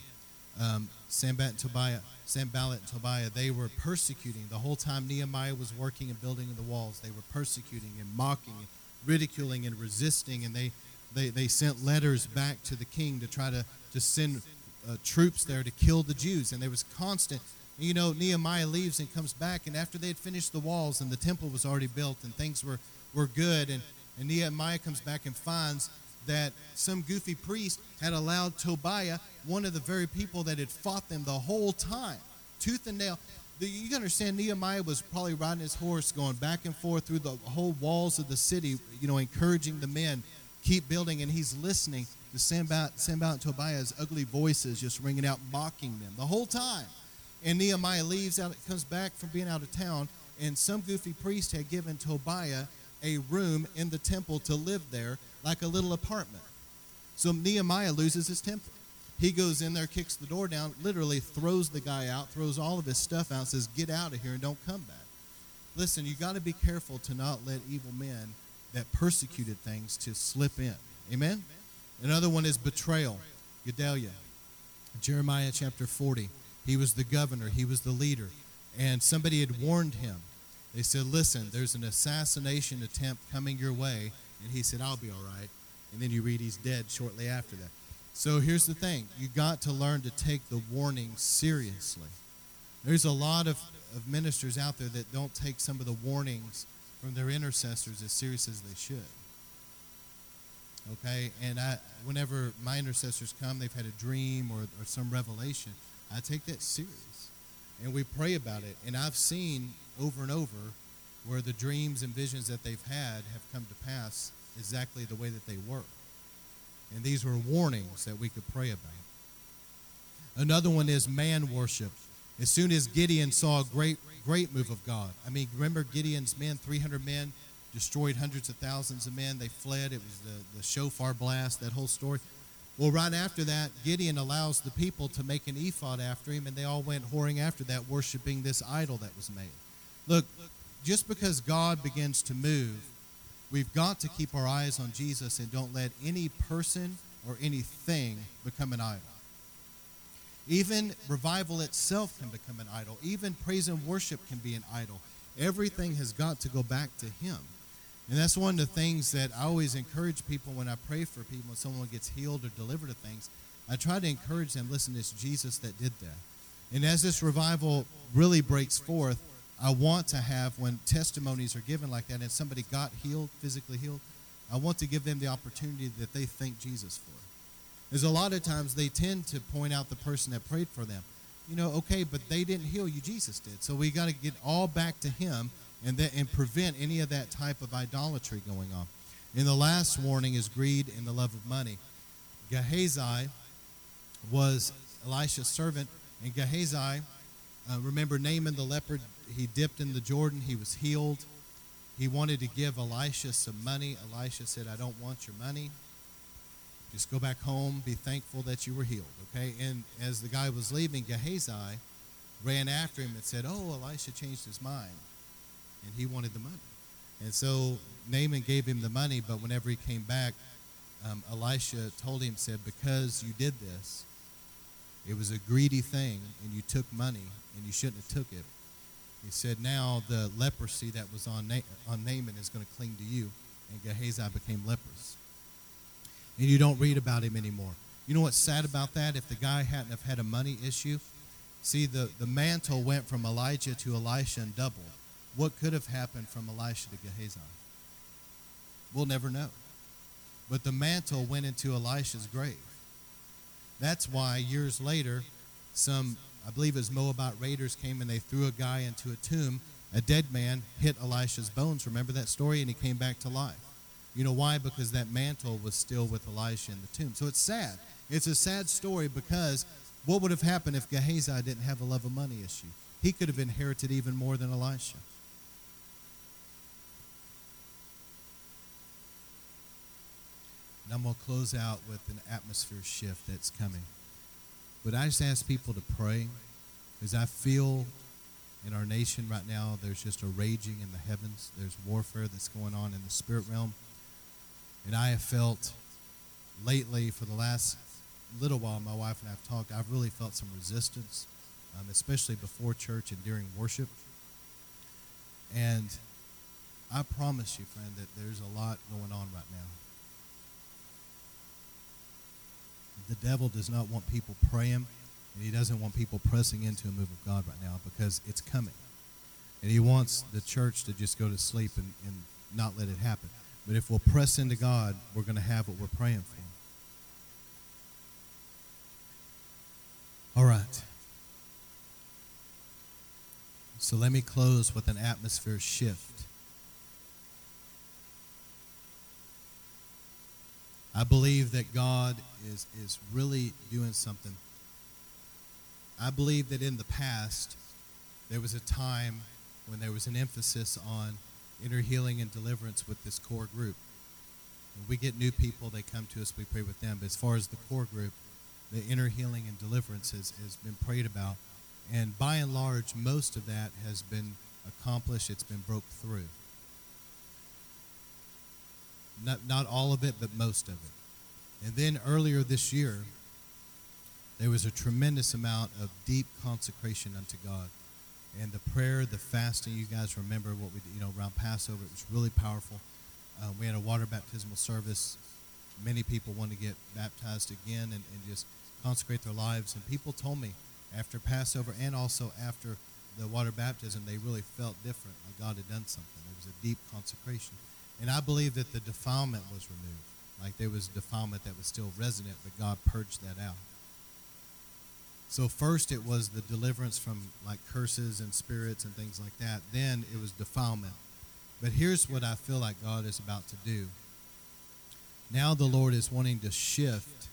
um, Sanballat and Tobiah, Sanballat and Tobiah, they were persecuting the whole time Nehemiah was working and building the walls. They were persecuting and mocking and ridiculing and resisting, and they, they, they sent letters back to the king to try to, to send uh, troops there to kill the Jews. And there was constant. You know, Nehemiah leaves and comes back, and after they had finished the walls and the temple was already built and things were, were good, and, and Nehemiah comes back and finds that some goofy priest had allowed Tobiah, one of the very people that had fought them the whole time, tooth and nail. You understand, Nehemiah was probably riding his horse, going back and forth through the whole walls of the city, you know, encouraging the men, keep building, and he's listening to Sanballat, Sanballat and Tobiah's ugly voices just ringing out, mocking them the whole time. And Nehemiah leaves out, comes back from being out of town, and some goofy priest had given Tobiah a room in the temple to live there like a little apartment. So Nehemiah loses his temper. He goes in there, kicks the door down, literally throws the guy out, throws all of his stuff out, says, Get out of here and don't come back. Listen, you got to be careful to not let evil men that persecuted things to slip in. Amen? Another one is betrayal. Gedaliah. Jeremiah chapter 40. He was the governor, he was the leader. And somebody had warned him. They said, Listen, there's an assassination attempt coming your way and he said, I'll be all right. And then you read he's dead shortly after that. So here's the thing you got to learn to take the warning seriously. There's a lot of, of ministers out there that don't take some of the warnings from their intercessors as serious as they should. Okay? And I, whenever my intercessors come, they've had a dream or, or some revelation, I take that serious. And we pray about it. And I've seen over and over where the dreams and visions that they've had have come to pass exactly the way that they were. And these were warnings that we could pray about. Another one is man worship. As soon as Gideon saw a great, great move of God. I mean, remember Gideon's men, 300 men, destroyed hundreds of thousands of men. They fled. It was the, the shofar blast, that whole story. Well, right after that, Gideon allows the people to make an ephod after him, and they all went whoring after that, worshiping this idol that was made. Look, just because God begins to move, we've got to keep our eyes on Jesus and don't let any person or anything become an idol. Even revival itself can become an idol. Even praise and worship can be an idol. Everything has got to go back to Him. And that's one of the things that I always encourage people when I pray for people, when someone gets healed or delivered of things. I try to encourage them, listen, it's Jesus that did that. And as this revival really breaks forth, I want to have, when testimonies are given like that and somebody got healed, physically healed, I want to give them the opportunity that they thank Jesus for. There's a lot of times they tend to point out the person that prayed for them. You know, okay, but they didn't heal you, Jesus did. So we got to get all back to Him and, that, and prevent any of that type of idolatry going on. And the last warning is greed and the love of money. Gehazi was Elisha's servant, and Gehazi, uh, remember Naaman the leopard, he dipped in the Jordan, he was healed. He wanted to give Elisha some money. Elisha said, I don't want your money. Just go back home, be thankful that you were healed, okay? And as the guy was leaving, Gehazi ran after him and said, Oh, Elisha changed his mind and he wanted the money. And so Naaman gave him the money, but whenever he came back, um, Elisha told him, said, Because you did this, it was a greedy thing, and you took money, and you shouldn't have took it. He said, Now the leprosy that was on, Na- on Naaman is going to cling to you. And Gehazi became leprous. And you don't read about him anymore. You know what's sad about that? If the guy hadn't have had a money issue, see, the, the mantle went from Elijah to Elisha and doubled. What could have happened from Elisha to Gehazi? We'll never know. But the mantle went into Elisha's grave. That's why years later, some, I believe was Moabite raiders came and they threw a guy into a tomb. A dead man hit Elisha's bones. Remember that story? And he came back to life. You know why? Because that mantle was still with Elisha in the tomb. So it's sad. It's a sad story because what would have happened if Gehazi didn't have a love of money issue? He could have inherited even more than Elisha. And I'm going to close out with an atmosphere shift that's coming. But I just ask people to pray because I feel in our nation right now there's just a raging in the heavens. There's warfare that's going on in the spirit realm. And I have felt lately, for the last little while, my wife and I have talked, I've really felt some resistance, um, especially before church and during worship. And I promise you, friend, that there's a lot going on right now. The devil does not want people praying, and he doesn't want people pressing into a move of God right now because it's coming. And he wants the church to just go to sleep and, and not let it happen. But if we'll press into God, we're going to have what we're praying for. All right. So let me close with an atmosphere shift. I believe that God is, is really doing something. I believe that in the past, there was a time when there was an emphasis on inner healing and deliverance with this core group. When we get new people, they come to us, we pray with them. But as far as the core group, the inner healing and deliverance has, has been prayed about. And by and large, most of that has been accomplished, it's been broke through. Not, not all of it, but most of it. And then earlier this year, there was a tremendous amount of deep consecration unto God. And the prayer, the fasting, you guys remember what we did, you know, around Passover, it was really powerful. Uh, we had a water baptismal service. Many people want to get baptized again and, and just consecrate their lives. And people told me after Passover and also after the water baptism, they really felt different, like God had done something. There was a deep consecration. And I believe that the defilement was removed. Like there was defilement that was still resident, but God purged that out. So first it was the deliverance from like curses and spirits and things like that. Then it was defilement. But here's what I feel like God is about to do. Now the Lord is wanting to shift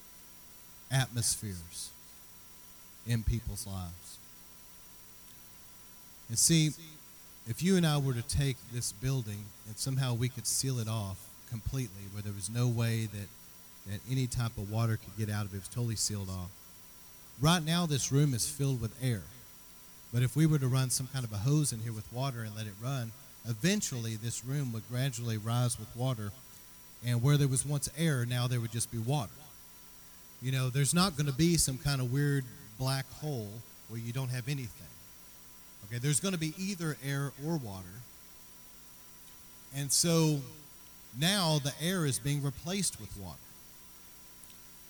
atmospheres. in people's lives. And see, if you and I were to take this building and somehow we could seal it off completely, where there was no way that, that any type of water could get out of it, it was totally sealed off. Right now, this room is filled with air. But if we were to run some kind of a hose in here with water and let it run, eventually this room would gradually rise with water. And where there was once air, now there would just be water. You know, there's not going to be some kind of weird black hole where you don't have anything. Okay, there's going to be either air or water. And so now the air is being replaced with water.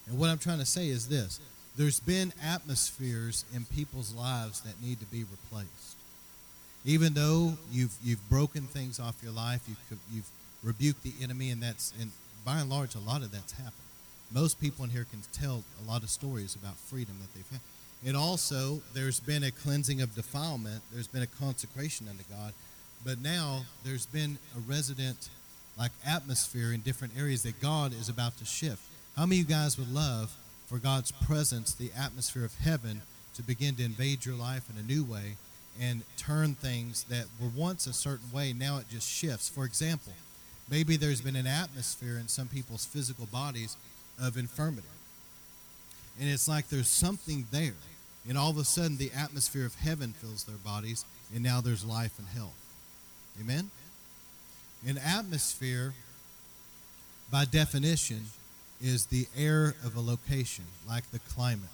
And what I'm trying to say is this there's been atmospheres in people's lives that need to be replaced. Even though you've, you've broken things off your life, you've, you've rebuked the enemy, and that's, and by and large, a lot of that's happened. Most people in here can tell a lot of stories about freedom that they've had. And also, there's been a cleansing of defilement, there's been a consecration unto God, but now there's been a resident like atmosphere in different areas that God is about to shift. How many of you guys would love for God's presence, the atmosphere of heaven, to begin to invade your life in a new way and turn things that were once a certain way, now it just shifts. For example, maybe there's been an atmosphere in some people's physical bodies of infirmity. And it's like there's something there. And all of a sudden, the atmosphere of heaven fills their bodies, and now there's life and health. Amen? An atmosphere, by definition, is the air of a location, like the climate.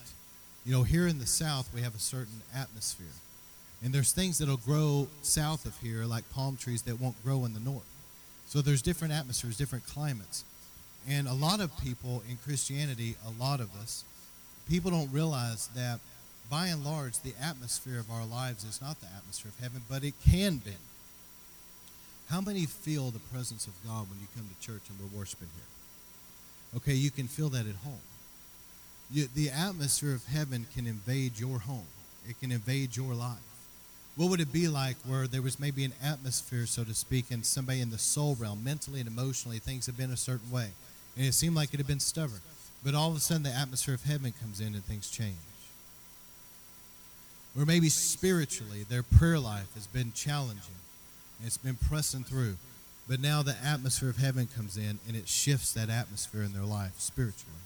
You know, here in the south, we have a certain atmosphere. And there's things that'll grow south of here, like palm trees, that won't grow in the north. So there's different atmospheres, different climates. And a lot of people in Christianity, a lot of us, people don't realize that by and large, the atmosphere of our lives is not the atmosphere of heaven, but it can be. How many feel the presence of God when you come to church and we're worshiping here? Okay, you can feel that at home. You, the atmosphere of heaven can invade your home, it can invade your life. What would it be like where there was maybe an atmosphere, so to speak, and somebody in the soul realm, mentally and emotionally, things have been a certain way, and it seemed like it had been stubborn. But all of a sudden, the atmosphere of heaven comes in and things change. Or maybe spiritually, their prayer life has been challenging. And it's been pressing through. But now the atmosphere of heaven comes in and it shifts that atmosphere in their life spiritually.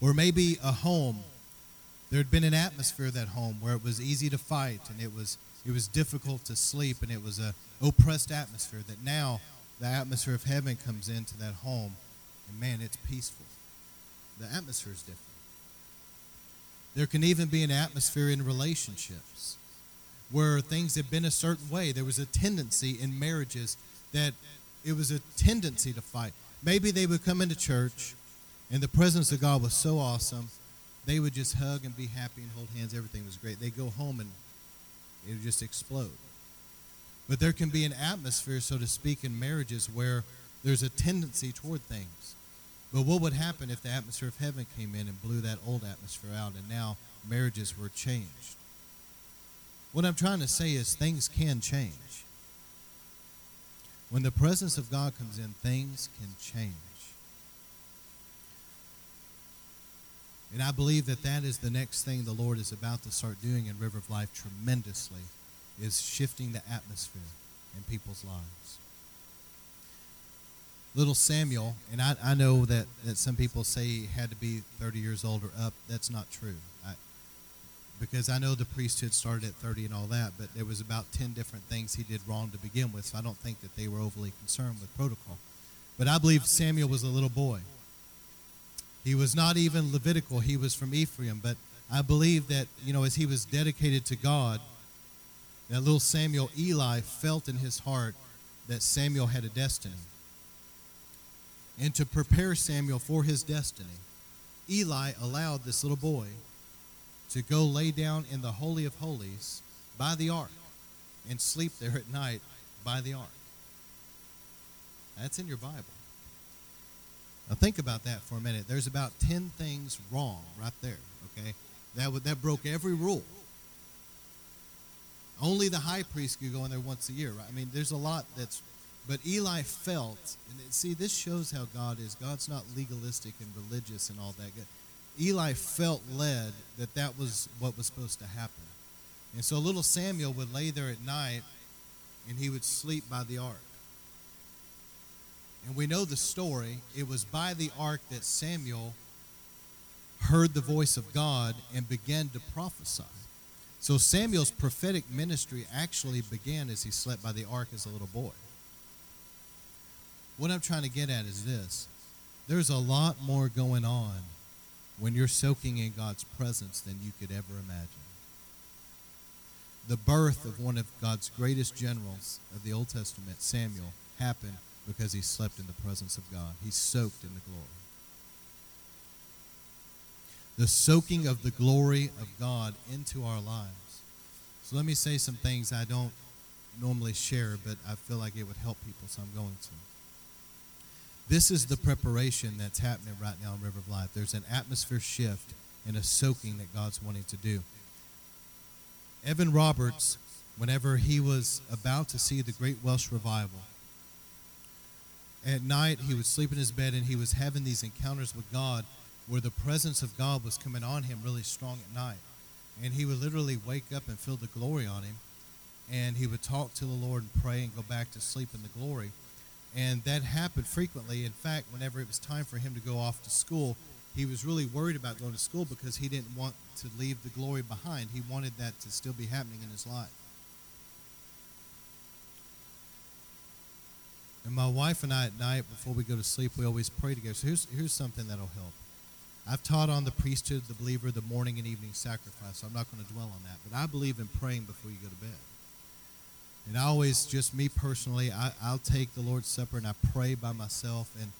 Or maybe a home. There had been an atmosphere of that home where it was easy to fight and it was it was difficult to sleep and it was a oppressed atmosphere that now the atmosphere of heaven comes into that home and man it's peaceful. The atmosphere is different. There can even be an atmosphere in relationships where things have been a certain way. There was a tendency in marriages that it was a tendency to fight. Maybe they would come into church and the presence of God was so awesome, they would just hug and be happy and hold hands. Everything was great. They go home and it would just explode. But there can be an atmosphere, so to speak, in marriages where there's a tendency toward things. But what would happen if the atmosphere of heaven came in and blew that old atmosphere out and now marriages were changed? What I'm trying to say is things can change. When the presence of God comes in, things can change. And I believe that that is the next thing the Lord is about to start doing in River of Life tremendously is shifting the atmosphere in people's lives little Samuel, and I, I know that, that some people say he had to be 30 years old or up. That's not true. I, because I know the priesthood started at 30 and all that, but there was about 10 different things he did wrong to begin with, so I don't think that they were overly concerned with protocol. But I believe Samuel was a little boy. He was not even Levitical, he was from Ephraim, but I believe that, you know, as he was dedicated to God, that little Samuel, Eli, felt in his heart that Samuel had a destiny and to prepare Samuel for his destiny, Eli allowed this little boy to go lay down in the Holy of Holies by the ark and sleep there at night by the ark. That's in your Bible. Now think about that for a minute. There's about 10 things wrong right there, okay? That would that broke every rule. Only the high priest could go in there once a year, right? I mean, there's a lot that's but Eli felt, and see, this shows how God is. God's not legalistic and religious and all that. Good. Eli felt led that that was what was supposed to happen. And so little Samuel would lay there at night and he would sleep by the ark. And we know the story. It was by the ark that Samuel heard the voice of God and began to prophesy. So Samuel's prophetic ministry actually began as he slept by the ark as a little boy. What I'm trying to get at is this there's a lot more going on when you're soaking in God's presence than you could ever imagine. The birth of one of God's greatest generals of the Old Testament, Samuel, happened because he slept in the presence of God. He soaked in the glory. The soaking of the glory of God into our lives. So let me say some things I don't normally share, but I feel like it would help people, so I'm going to. This is the preparation that's happening right now in River of Life. There's an atmosphere shift and a soaking that God's wanting to do. Evan Roberts, whenever he was about to see the Great Welsh Revival, at night he would sleep in his bed and he was having these encounters with God where the presence of God was coming on him really strong at night. And he would literally wake up and feel the glory on him. And he would talk to the Lord and pray and go back to sleep in the glory. And that happened frequently. In fact, whenever it was time for him to go off to school, he was really worried about going to school because he didn't want to leave the glory behind. He wanted that to still be happening in his life. And my wife and I at night, before we go to sleep, we always pray together. So here's, here's something that'll help. I've taught on the priesthood, the believer, the morning and evening sacrifice, so I'm not going to dwell on that. But I believe in praying before you go to bed. And I always, just me personally, I, I'll take the Lord's Supper and I pray by myself and,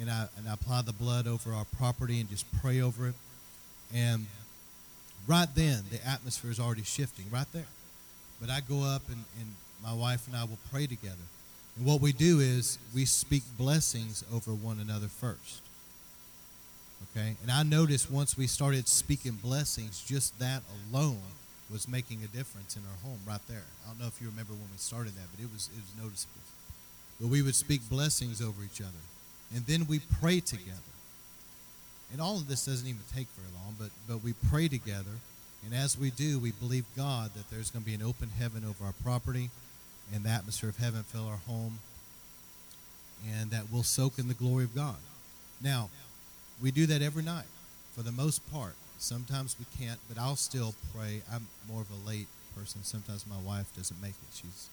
and, I, and I apply the blood over our property and just pray over it. And right then, the atmosphere is already shifting, right there. But I go up and, and my wife and I will pray together. And what we do is we speak blessings over one another first. Okay? And I noticed once we started speaking blessings, just that alone was making a difference in our home right there. I don't know if you remember when we started that, but it was it was noticeable. But we would speak blessings over each other. And then we pray together. And all of this doesn't even take very long, but but we pray together. And as we do, we believe God that there's going to be an open heaven over our property and the atmosphere of heaven fill our home and that we'll soak in the glory of God. Now, we do that every night for the most part. Sometimes we can't, but I'll still pray. I'm more of a late person. Sometimes my wife doesn't make it. She's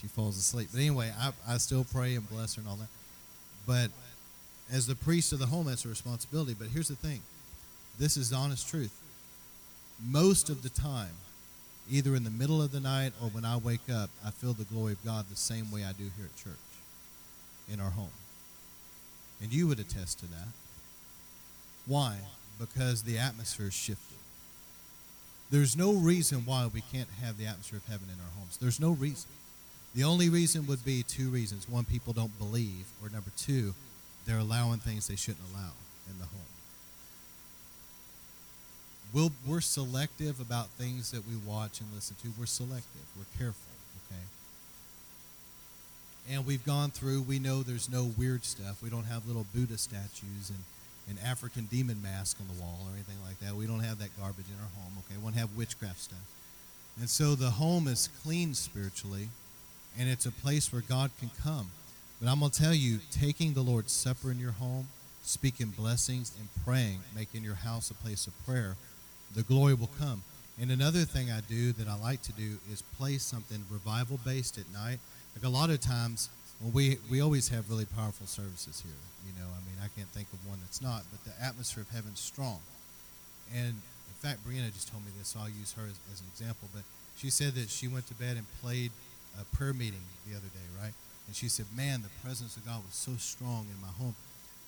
she falls asleep. But anyway, I, I still pray and bless her and all that. But as the priest of the home, that's a responsibility. But here's the thing this is the honest truth. Most of the time, either in the middle of the night or when I wake up, I feel the glory of God the same way I do here at church, in our home. And you would attest to that. Why? Because the atmosphere is shifted. There's no reason why we can't have the atmosphere of heaven in our homes. There's no reason. The only reason would be two reasons. One, people don't believe, or number two, they're allowing things they shouldn't allow in the home we'll, we're selective about things that we watch and listen to. We're selective. We're careful, okay? And we've gone through, we know there's no weird stuff. We don't have little Buddha statues and an African demon mask on the wall or anything like that. We don't have that garbage in our home, okay? We don't have witchcraft stuff. And so the home is clean spiritually, and it's a place where God can come. But I'm going to tell you, taking the Lord's Supper in your home, speaking blessings, and praying, making your house a place of prayer – the glory will come. And another thing I do that I like to do is play something revival based at night. Like a lot of times, well, we we always have really powerful services here. You know, I mean, I can't think of one that's not, but the atmosphere of heaven's strong. And in fact, Brianna just told me this, so I'll use her as, as an example. But she said that she went to bed and played a prayer meeting the other day, right? And she said, "Man, the presence of God was so strong in my home."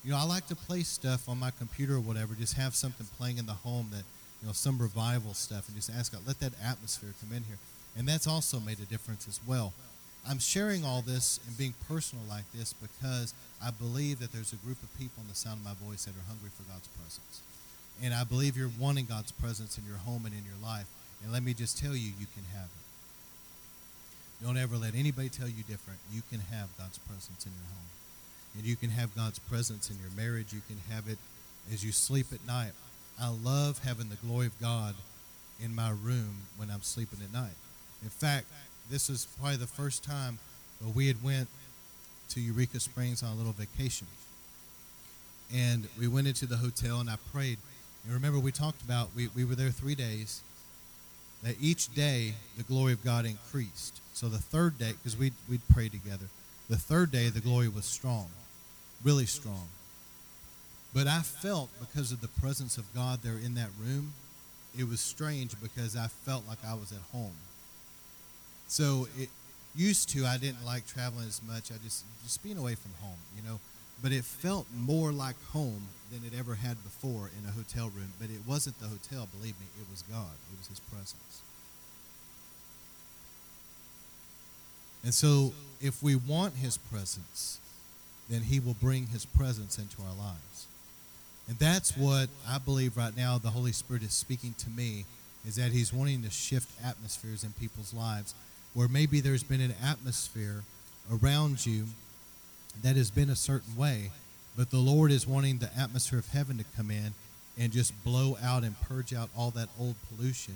You know, I like to play stuff on my computer or whatever, just have something playing in the home that you know, some revival stuff and just ask God, let that atmosphere come in here. And that's also made a difference as well. I'm sharing all this and being personal like this because I believe that there's a group of people in the sound of my voice that are hungry for God's presence. And I believe you're wanting God's presence in your home and in your life. And let me just tell you, you can have it. Don't ever let anybody tell you different. You can have God's presence in your home. And you can have God's presence in your marriage. You can have it as you sleep at night. I love having the glory of God in my room when I'm sleeping at night. In fact, this is probably the first time that we had went to Eureka Springs on a little vacation. And we went into the hotel and I prayed. And remember, we talked about, we, we were there three days, that each day the glory of God increased. So the third day, because we'd, we'd pray together, the third day the glory was strong, really strong. But I felt because of the presence of God there in that room, it was strange because I felt like I was at home. So it used to I didn't like traveling as much. I just just being away from home, you know. But it felt more like home than it ever had before in a hotel room. But it wasn't the hotel, believe me, it was God. It was his presence. And so if we want his presence, then he will bring his presence into our lives. And that's what I believe right now the Holy Spirit is speaking to me is that he's wanting to shift atmospheres in people's lives where maybe there's been an atmosphere around you that has been a certain way, but the Lord is wanting the atmosphere of heaven to come in and just blow out and purge out all that old pollution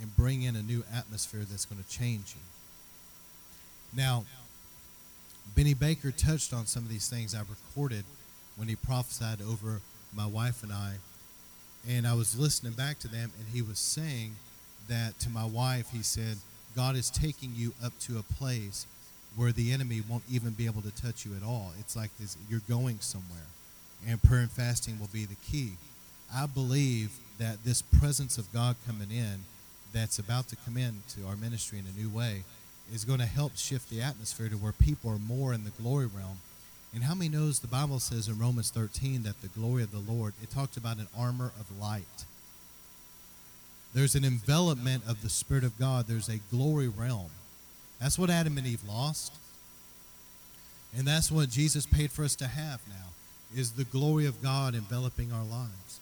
and bring in a new atmosphere that's going to change you. Now, Benny Baker touched on some of these things I recorded when he prophesied over my wife and I. And I was listening back to them, and he was saying that to my wife, he said, God is taking you up to a place where the enemy won't even be able to touch you at all. It's like this, you're going somewhere, and prayer and fasting will be the key. I believe that this presence of God coming in, that's about to come into our ministry in a new way, is going to help shift the atmosphere to where people are more in the glory realm. And how many knows the Bible says in Romans 13 that the glory of the Lord, it talks about an armor of light. There's an envelopment of the Spirit of God. There's a glory realm. That's what Adam and Eve lost. And that's what Jesus paid for us to have now, is the glory of God enveloping our lives.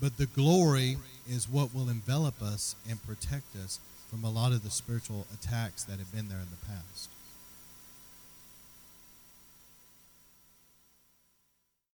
But the glory is what will envelop us and protect us from a lot of the spiritual attacks that have been there in the past.